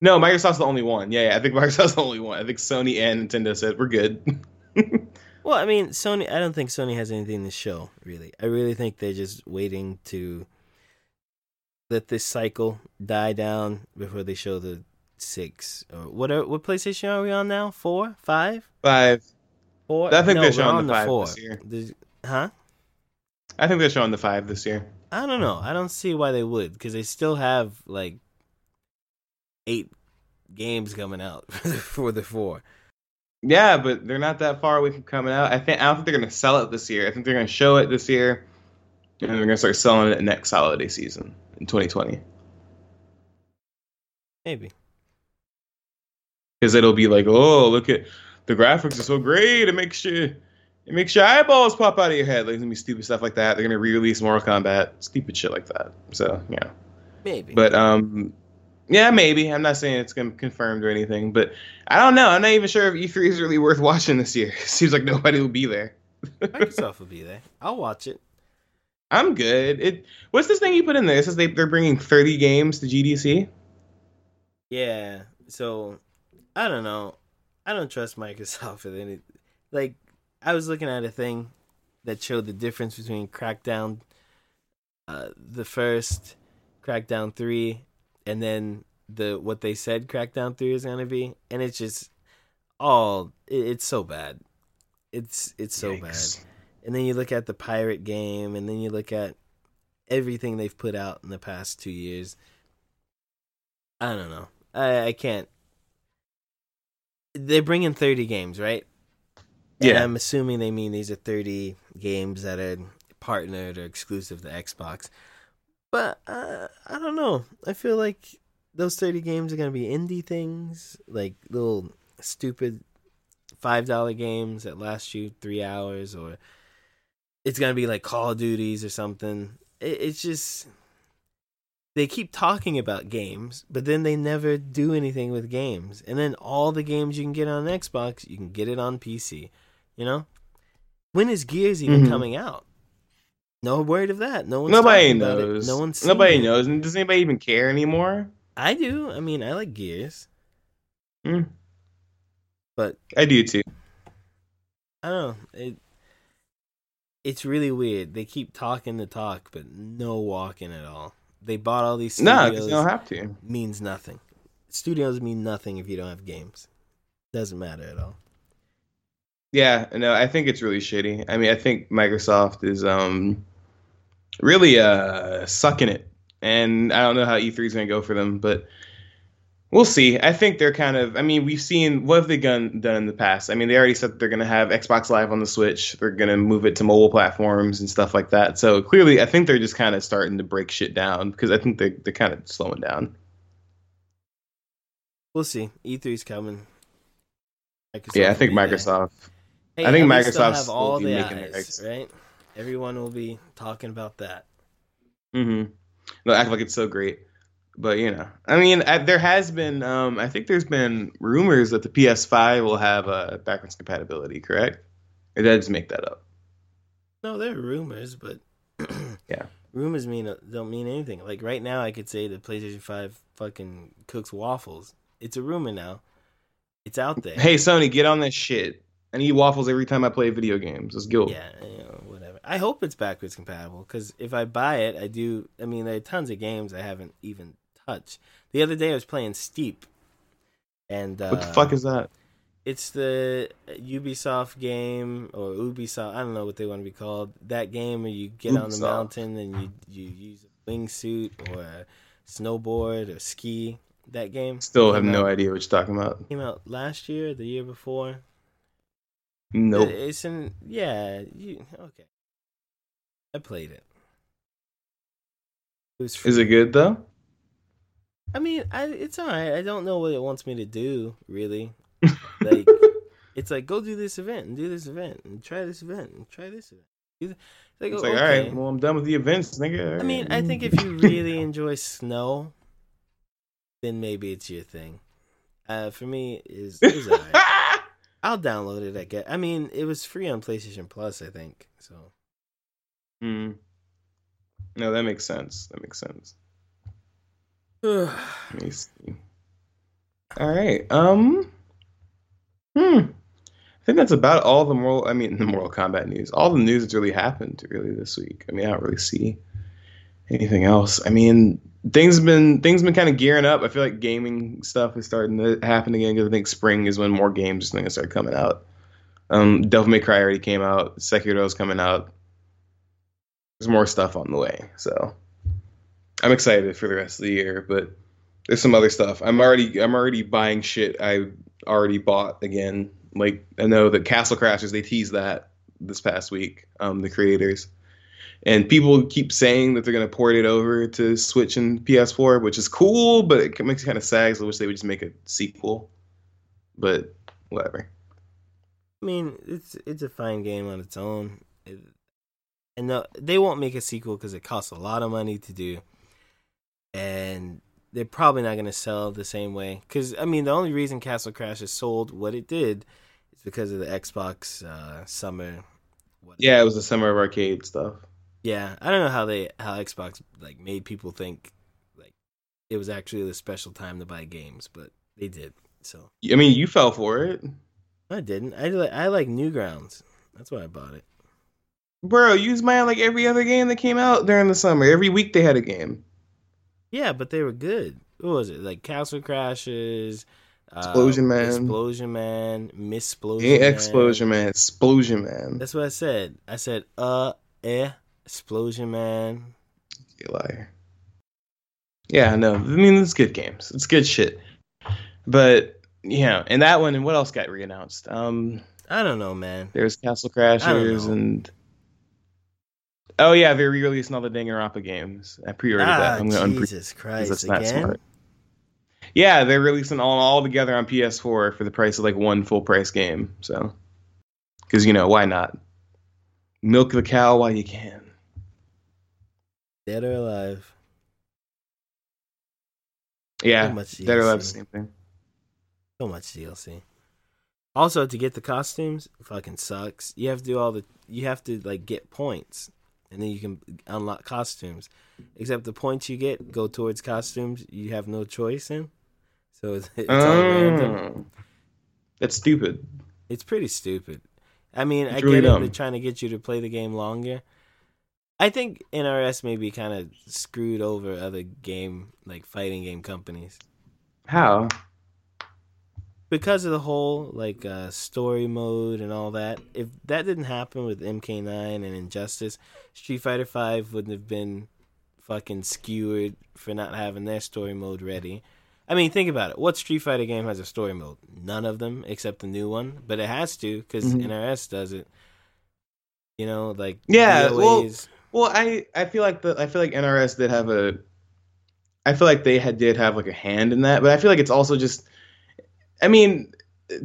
No, Microsoft's the only one. Yeah, yeah, I think [laughs] Microsoft's the only one. I think Sony and Nintendo said we're good. [laughs] Well, I mean, Sony. I don't think Sony has anything to show. Really, I really think they're just waiting to let this cycle die down before they show the six or what? Are, what PlayStation are we on now? Four, five, five, four. I think no, they're showing the five four. this year. There's- huh? I think they're showing the five this year. I don't know. I don't see why they would because they still have like eight games coming out [laughs] for the four. Yeah, but they're not that far away from coming out. I think I don't think they're gonna sell it this year. I think they're gonna show it this year, and they're gonna start selling it next holiday season in 2020. Maybe. Because it'll be like, oh, look at the graphics are so great. It makes you it makes your eyeballs pop out of your head. Like it's gonna be stupid stuff like that. They're gonna re-release Mortal Kombat, stupid shit like that. So yeah. Maybe. But um, yeah, maybe. I'm not saying it's gonna confirmed or anything, but I don't know. I'm not even sure if E3 is really worth watching this year. It [laughs] Seems like nobody will be there. Microsoft [laughs] will be there. I'll watch it. I'm good. It what's this thing you put in there? It says they they're bringing 30 games to GDC. Yeah. So I don't know. I don't trust [laughs] Microsoft with any. Like I was looking at a thing that showed the difference between Crackdown, uh, the first Crackdown three, and then the what they said Crackdown three is gonna be, and it's just all it, it's so bad. It's it's so bad. And then you look at the pirate game, and then you look at everything they've put out in the past two years. I don't know. I, I can't. they bring in 30 games, right? And Yeah. I'm assuming they mean these are 30 games that are partnered or exclusive to Xbox. But uh, I don't know. I feel like those 30 games are going to be indie things, like little stupid $5 games that last you three hours, or it's going to be like Call of Duties or something. It, it's just. They keep talking about games, but then they never do anything with games. And then all the games you can get on Xbox, you can get it on PC. You know? When is Gears even Mhm. coming out? No word of that. No one's Nobody talking about it. knows. No one's Nobody it. knows. And does anybody even care anymore? I do. I mean, I like Gears, Hmm. but I do too. I don't know. It it's really weird. They keep talking the talk, but no walking at all. They bought all these No, studios. because you don't have to. means nothing. Studios mean nothing if you don't have games. Doesn't matter at all. Yeah, no, I think it's really shitty. I mean, I think Microsoft is um really uh sucking it, and I don't know how E3 is gonna go for them, but we'll see. I think they're kind of. I mean, we've seen what have they done done in the past. I mean, they already said that they're gonna have Xbox Live on the Switch. They're gonna move it to mobile platforms and stuff like that. So clearly, I think they're just kind of starting to break shit down because I think they they're kind of slowing down. We'll see. E3's coming. Microsoft yeah, I think Microsoft. there. Hey, I think Microsoft have all will be the making their eyes, right? Everyone will be talking about that. Mm-hmm. They'll act like it's so great. But you know, I mean, I, there has been, um, I think there's been rumors that the PS5 will have uh, backwards compatibility. Correct? Or did I just make that up? No, there are rumors, but [clears throat] Yeah. rumors mean don't mean anything. Like right now, I could say the PlayStation Five fucking cooks waffles. It's a rumor now. It's out there. Hey, Sony, get on this shit. I need waffles every time I play video games. Let's go. Yeah, you know, whatever. I hope it's backwards compatible because if I buy it, I do. I mean, there are tons of games I haven't even touched. The other day, I was playing Steep, and uh, What the fuck is that? it's the Ubisoft game or Ubisoft. I don't know what they want to be called. That game where you get on the mountain and you you use a wingsuit or a snowboard or ski. That game Still have came no idea what you're talking about. Came out last year, the year before. Nope. It's in yeah. You okay? I played it. It was. Is it good though? I mean, I, it's alright. I don't know what it wants me to do really. [laughs] Like, it's like go do this event and do this event and try this event and try this event. Like, It's like, okay. right, well, I'm done with the events, nigga. I mean, I think if you [laughs] really enjoy snow, then maybe it's your thing. Uh, for me, is is alright. I'll download it. I get. I mean, it was free on PlayStation Plus, I think. So Hmm. No, that makes sense. That makes sense. [sighs] Let me see. All right. Um. Hmm. I think that's about all the moral. I mean, [laughs] the Mortal Kombat news. All the news that's really happened really this week. I mean, I don't really see anything else. I mean, things have been things have been kind of gearing up. I feel like gaming stuff is starting to happen again because I think spring is when more games are going to start coming out. Um, Devil May Cry already came out. Sekiro's coming out. There's more stuff on the way, so I'm excited for the rest of the year. But there's some other stuff. I'm already I'm already buying shit I already bought again. Like I know that Castle Crashers they teased that this past week. Um, the creators and people keep saying that they're gonna port it over to Switch and PS4, which is cool, but it makes me kind of sad. 'cause I wish they would just make a sequel. But whatever. I mean, it's it's a fine game on its own, It- and no, they won't make a sequel because it costs a lot of money to do, and they're probably not going to sell the same way. Because I mean, the only reason Castle Crashers sold what it did is because of the Xbox uh, summer. What, Yeah, it was the summer of arcade stuff. Yeah. I don't know how they how Xbox like made people think like it was actually the special time to buy games, but they did. So I mean, you fell for it, I didn't. I like I like Newgrounds. That's why I bought it. bro. You was buying like every other game that came out during the summer. Every week they had a game. Yeah, but they were good. What was it? Like Castle Crashers, uh, Explosion Man. Explosion Man, Miss Explosion Man. Explosion Man, Explosion Man. That's what I said. I said, uh, eh, Explosion Man. You liar. Yeah, no. I mean, it's good games. It's good shit. But yeah, and that one and what else got reannounced? Um, I don't know, man. there's Castle Crashers and oh yeah, they're re-releasing all the Danganronpa games. I pre-ordered Ah, that. I'm gonna unpre- Christ, that's not again? smart. Yeah, they're releasing all all together on PS4 for the price of like one full price game. So, because you know why not? Milk the cow while you can. Dead or alive. Yeah, So much Dead or Alive, DLC. same thing. So much DLC. Also, to get the costumes, fucking sucks. You have to do all the. You have to like get points, and then you can unlock costumes. Except the points you get go towards costumes you have no choice in. So [laughs] it's, it's all random. Oh. That's stupid. It's pretty stupid. I mean, It's I really get it. They're trying to get you to play the game longer. I think NRS may be kind of screwed over other game like fighting game companies. How? because of the whole like uh, story mode and all that. If that didn't happen with MK9 and Injustice, Street Fighter Five wouldn't have been fucking skewered for not having their story mode ready. I mean, think about it. What Street Fighter game has a story mode? None of them, except the new one. But it has to because Mhm. NRS does it. You know, like Yeah, well-. Well, I I feel like the I feel like NRS did have a. I feel like they had did have like a hand in that, but I feel like it's also just. I mean,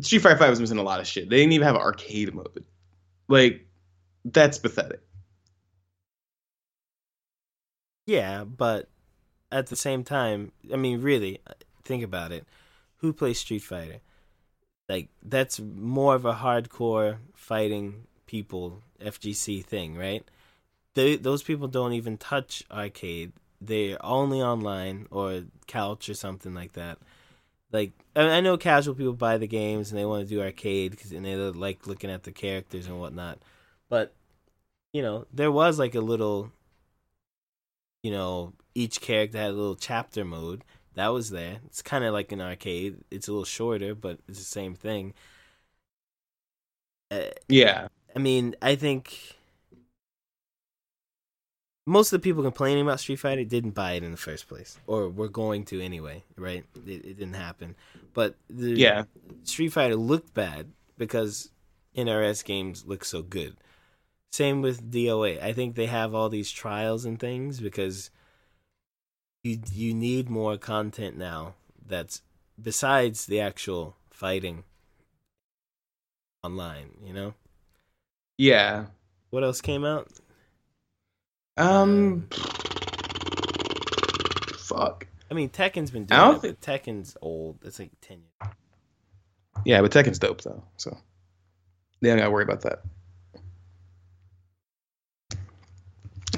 Street Fighter Five was missing a lot of shit. They didn't even have an arcade mode. Like, that's pathetic. Yeah, but at the same time, I mean, really, think about it. Who plays Street Fighter? Like, that's more of a hardcore fighting people FGC thing, right? They, those people don't even touch arcade. They're only online or couch or something like that. Like, I, I know casual people buy the games and they want to do arcade because and they like looking at the characters and whatnot. But you know, there was like a little you know, each character had a little chapter mode. That was there. It's kind of like an arcade. It's a little shorter, but it's the same thing. Uh, Yeah, I mean, I think most of the people complaining about Street Fighter didn't buy it in the first place, or were going to anyway, right? It, it didn't happen. But the yeah, Street Fighter looked bad because NRS games look so good. Same with DOA. I think they have all these trials and things because you you need more content now that's besides the actual fighting online, you know? yeah. What else came out? Um, fuck. I mean, Tekken's been I doing don't it, but Tekken's old. It's like 10 years. Yeah, but Tekken's dope though. So They don't gotta worry about that.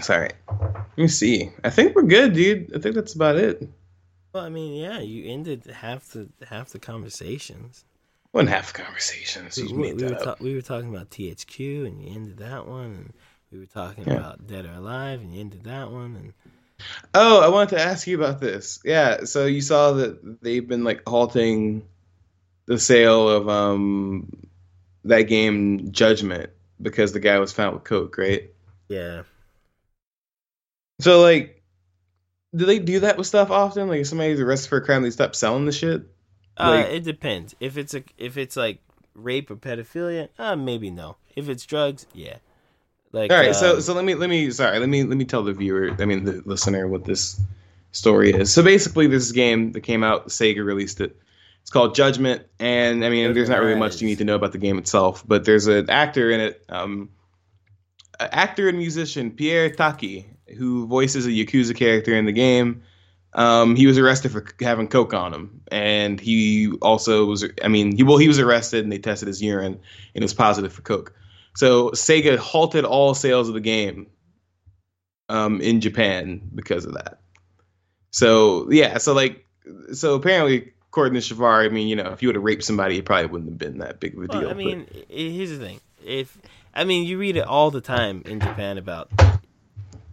Sorry. Let me see. I think we're good, dude. I think that's about it. Well, I mean, yeah, you ended half the half the conversations. One half conversations. We, we- we were ta- we were talking about THQ, and you ended that one, and we were talking Yeah. about Dead or Alive, and you ended that one, and Oh, I wanted to ask you about this. Yeah, so you saw that they've been like halting the sale of um that game Judgment because the guy was found with coke, right? yeah, So like do they do that with stuff often? Like if somebody's arrested for a crime, they stop selling the shit? uh, it depends. If it's a if it's like rape or pedophilia, uh, maybe no. If it's drugs, yeah. Like, All right, so um, so let me let me sorry, let me let me tell the viewer, I mean the listener what this story is. So basically this game that came out, Sega released it. It's called Judgment, and I mean there's not really much you need to know about the game itself, but there's an actor in it, um a actor and musician Pierre Taki, who voices a Yakuza character in the game. Um, he was arrested for having coke on him, and he also was. I mean, he well, he was arrested, and they tested his urine, and it was positive for coke. So Sega halted all sales of the game um, in Japan because of that. So yeah, so like, so apparently, according to Shavar, I mean, you know, if you would have raped somebody, it probably wouldn't have been that big of a Well, deal. I mean, here's the thing. If I mean, you read it all the time in Japan about.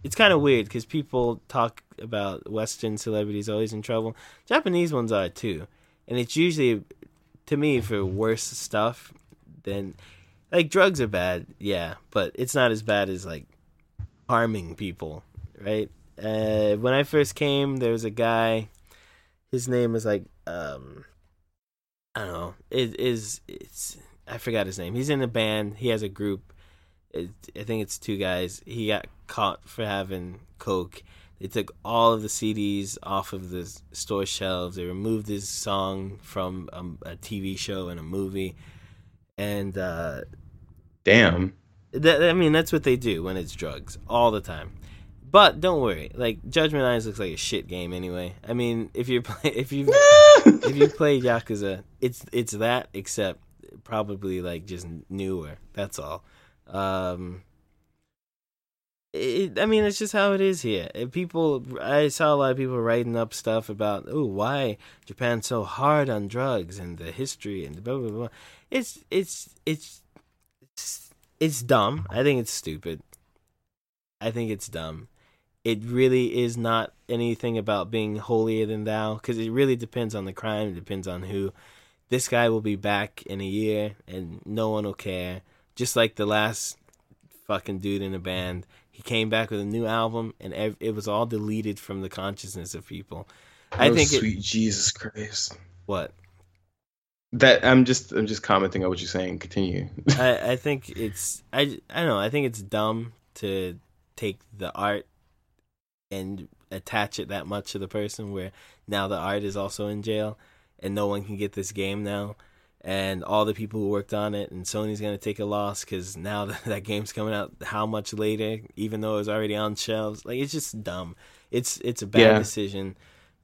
It's kind of weird because people talk about Western celebrities always in trouble. Japanese ones are too, and it's usually, to me, for worse stuff than, like drugs are bad, yeah, but it's not as bad as like harming people, right? Uh, when I first came, there was a guy. His name is like um, I don't know. It is it's I forgot his name. He's in a band. He has a group. It, I think it's two guys. He got caught for having coke. They took all of the CDs off of the store shelves. They removed his song from um, a TV show and a movie. And uh, damn. that, I mean, that's what they do when it's drugs all the time. But don't worry, like Judge Eyes looks like a shit game anyway. I mean, if you're [laughs] play, if you [laughs] if you play Yakuza, it's it's that except probably like just newer. That's all. Um, it, I mean, it's just how it is here. People, I saw a lot of people writing up stuff about, oh, why Japan's so hard on drugs and the history and blah blah blah. It's it's it's it's, dumb. I think it's stupid. I think it's dumb. It really is not anything about being holier than thou because it really depends on the crime. It depends on who. This guy will be back in a year and no one will care. Just like the last fucking dude in the band. He came back with a new album and ev- it was all deleted from the consciousness of people. I oh, think it. sweet Jesus Christ. What? That I'm just I'm just commenting on what you're saying. Continue. [laughs] I, I think it's I I don't know I think it's dumb to take the art and attach it that much to the person where now the art is also in jail and no one can get this game now and all the people who worked on it and Sony's gonna take a loss because now that, [laughs] that game's coming out how much later even though it was already on shelves like it's just dumb it's it's a bad Yeah. decision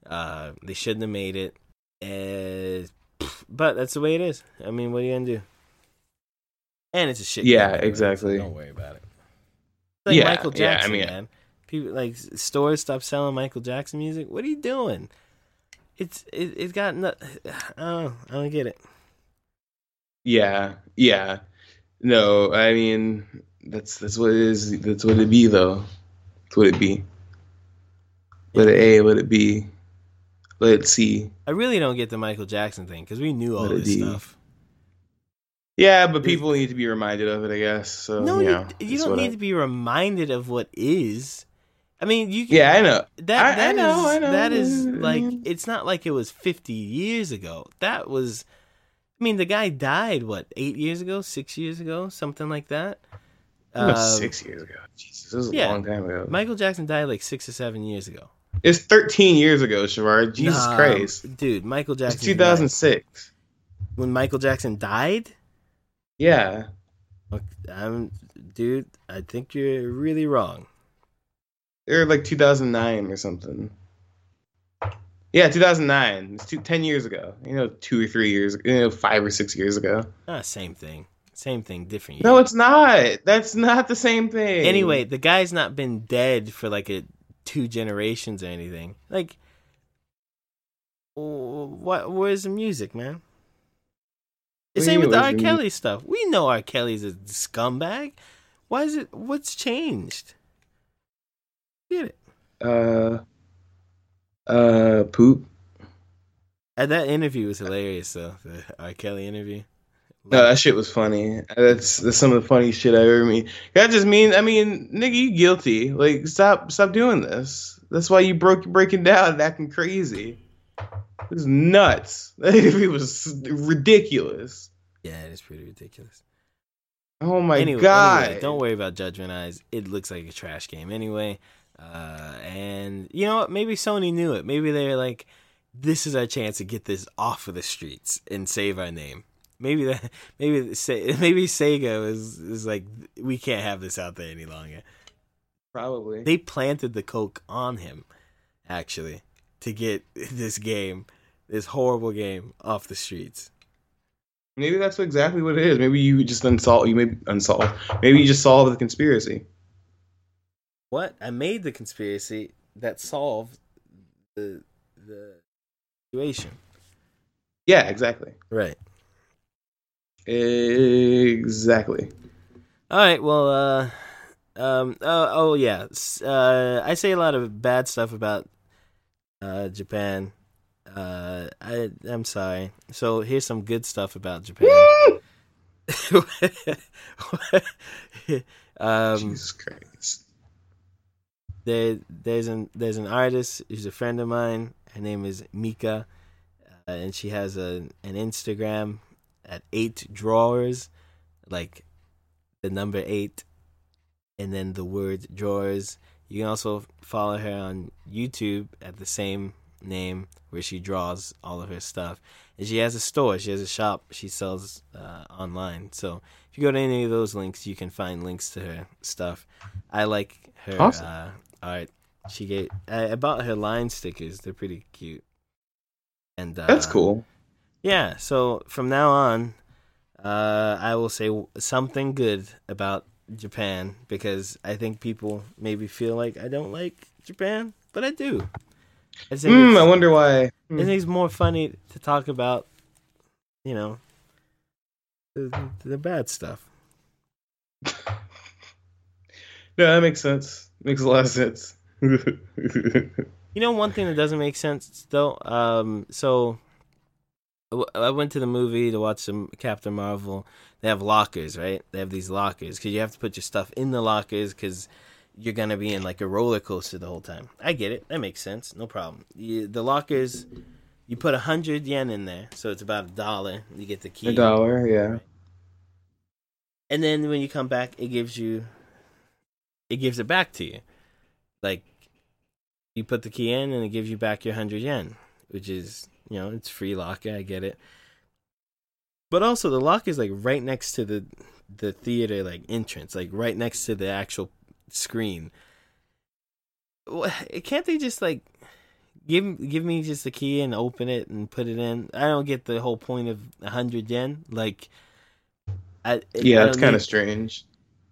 uh they shouldn't have made it uh, but that's the way it is I mean what are you gonna do and it's a shit. Yeah, game anyway, so exactly. don't worry about it. It's like Yeah, Michael yeah, I Jackson, mean- man. People like stores stop selling Michael Jackson music. What are you doing? It's it, it got no, [sighs] oh I don't get it. Yeah, yeah. No, I mean that's that's what it is. That's what it be though. That's what it be. Let it A, let it be. Let it C. I really don't get the Michael Jackson thing because we knew all Let this stuff. Yeah, but people need to be reminded of it, I guess. So No, you, you, you don't need I- to be reminded of what is. I mean, you. Can, Yeah, I know. That I, I know, is, I know. That is like it's not like it was 50 years ago. That was I mean, the guy died what, 8 years ago, 6 years ago, something like that. That Um, six years ago. Jesus, this was a yeah. long time ago. Michael Jackson died like 6 or 7 years ago. It's 13 years ago, Shavard. Jesus Nah, Christ. Dude, Michael Jackson. It's Jackson 2006. when Michael Jackson died? Yeah. Look, I'm dude, I think you're really wrong. Or like 2009 or something. Yeah, 2009. It's two, 10 years ago. You know, two or three years, you know, five or six years ago. Ah, same thing. Same thing, different. No, it's not. That's not the same thing. Anyway, the guy's not been dead for like a two generations or anything. Like, what? Where's the music, man? The same with the R. Kelly stuff. We know R. Kelly's a scumbag. Why is it? What's changed? Get it? uh, uh, poop. Uh, that interview was hilarious, though. The R. Kelly interview. No, that shit was funny. That's, that's some of the funniest shit I ever mean. That just mean, I mean, nigga, you guilty. Like, stop, stop doing this. That's why you broke breaking down and acting crazy. It was nuts. [laughs] it was ridiculous. Yeah, it is pretty ridiculous. Oh my anyway, god! anyway, don't worry about Judge Eyes. It looks like a trash game anyway. Uh, and you know what? Maybe Sony knew it. Maybe they're like, this is our chance to get this off of the streets and save our name. Maybe that. [laughs] Maybe [laughs] maybe Sega is is like, we can't have this out there any longer. Probably. They planted the coke on him, actually, to get [laughs] this game, this horrible game, off the streets. Maybe that's exactly what it is. Maybe you just unsolved. You maybe unsolve. Maybe you just solved the conspiracy. What? I made the conspiracy that solved the the situation. Yeah, exactly. Right. Exactly. All right. Well, uh, um, oh, oh yeah. Uh, I say a lot of bad stuff about uh Japan. Uh, I I'm sorry. So here's some good stuff about Japan. [laughs] um, Jesus Christ. there there's an there's an artist who's a friend of mine. Her name is Mika, uh, and she has a an Instagram at eight drawers, like the number eight, and then the word drawers. You can also follow her on YouTube at the same name, where she draws all of her stuff. And she has a store. She has a shop. She sells uh, online. So if you go to any of those links, you can find links to her stuff. I like her Awesome. uh, art. She gave. I, I bought her line stickers. They're pretty cute. And uh, That's cool. Yeah. So from now on, uh, I will say something good about Japan because I think people maybe feel like I don't like Japan, but I do. I Hmm, I wonder why. I Hmm. think it's more funny to talk about, you know, the, the bad stuff. [laughs] No, that makes sense. Makes a lot of sense. [laughs] You know, one thing that doesn't make sense though. Um, so I went to the movie to watch some Captain Marvel. They have lockers, right? They have these lockers because you have to put your stuff in the lockers because you're gonna be in like a roller coaster the whole time. I get it. That makes sense. No problem. You, the lockers, you put a hundred yen in there, so it's about a dollar. You get the key. a dollar, yeah. and then when you come back it gives you it gives it back to you like you put the key in and it gives you back your 100 yen which is you know it's free locker i get it but also the locker is like right next to the the theater like entrance like right next to the actual screen can't they just like give give me just the key and open it and put it in i don't get the whole point of 100 yen like I, Yeah, I it's kind of strange.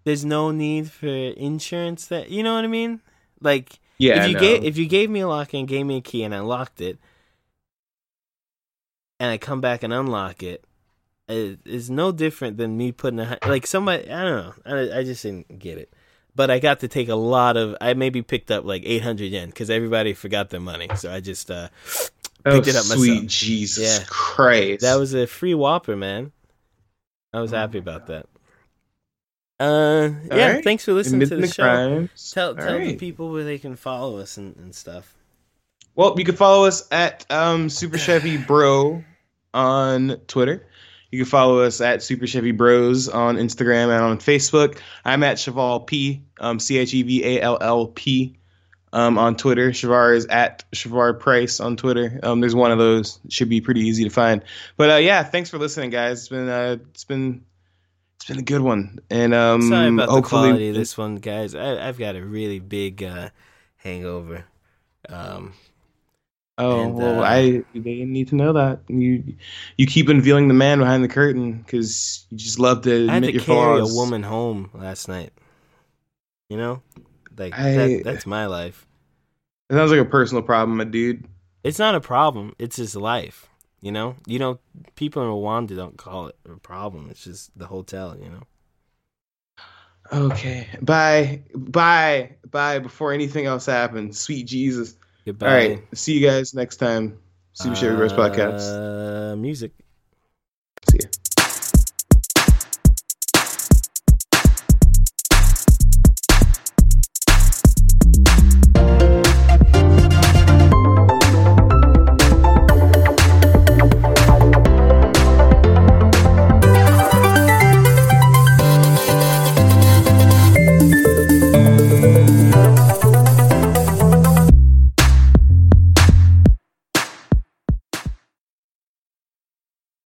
there's no need for insurance that you know what I mean? Like Yeah, if you gave if you gave me a lock and gave me a key and I locked it and I come back and unlock it, it it's no different than me putting a like somebody I don't know. I, I just didn't get it. But I got to take a lot of I maybe picked up like 800 yen cuz everybody forgot their money. So I just uh [sniffs] oh, picked it up myself. sweet. Jesus Yeah. Christ. that was a free whopper, man. I was happy about that. Uh yeah, Alright. thanks for listening to the the show. crimes. Tell tell the people where they can follow us and, and stuff. Well, you can follow us at um, Super Chevy [sighs] Bro on Twitter. You can follow us at Super Chevy Bros on Instagram and on Facebook. I'm at Cheval P, um, C H E V A L L P, um, on Twitter. Shavar is at Shavar Price on Twitter. Um, there's one of those. It should be pretty easy to find. But uh, yeah, thanks for listening, guys. It's been uh, it's been it's been a good one, and um, Sorry about the quality of this one, guys. I, I've got a really big uh, hangover. Um, Oh And, well, uh, I they didn't need to know that you you keep unveiling the man behind the curtain because you just love to I had to your carry flaws. a woman home last night. You know, like I- that, that's my life. It sounds like a personal problem, my dude. It's not a problem. It's just life. You know, you know, people in Rwanda don't call it a problem. It's just the hotel. You know. Okay, bye, bye, bye. Before anything else happens, sweet Jesus. Goodbye. All right, see you guys next time. Super Chevy Bros podcast. Uh, music.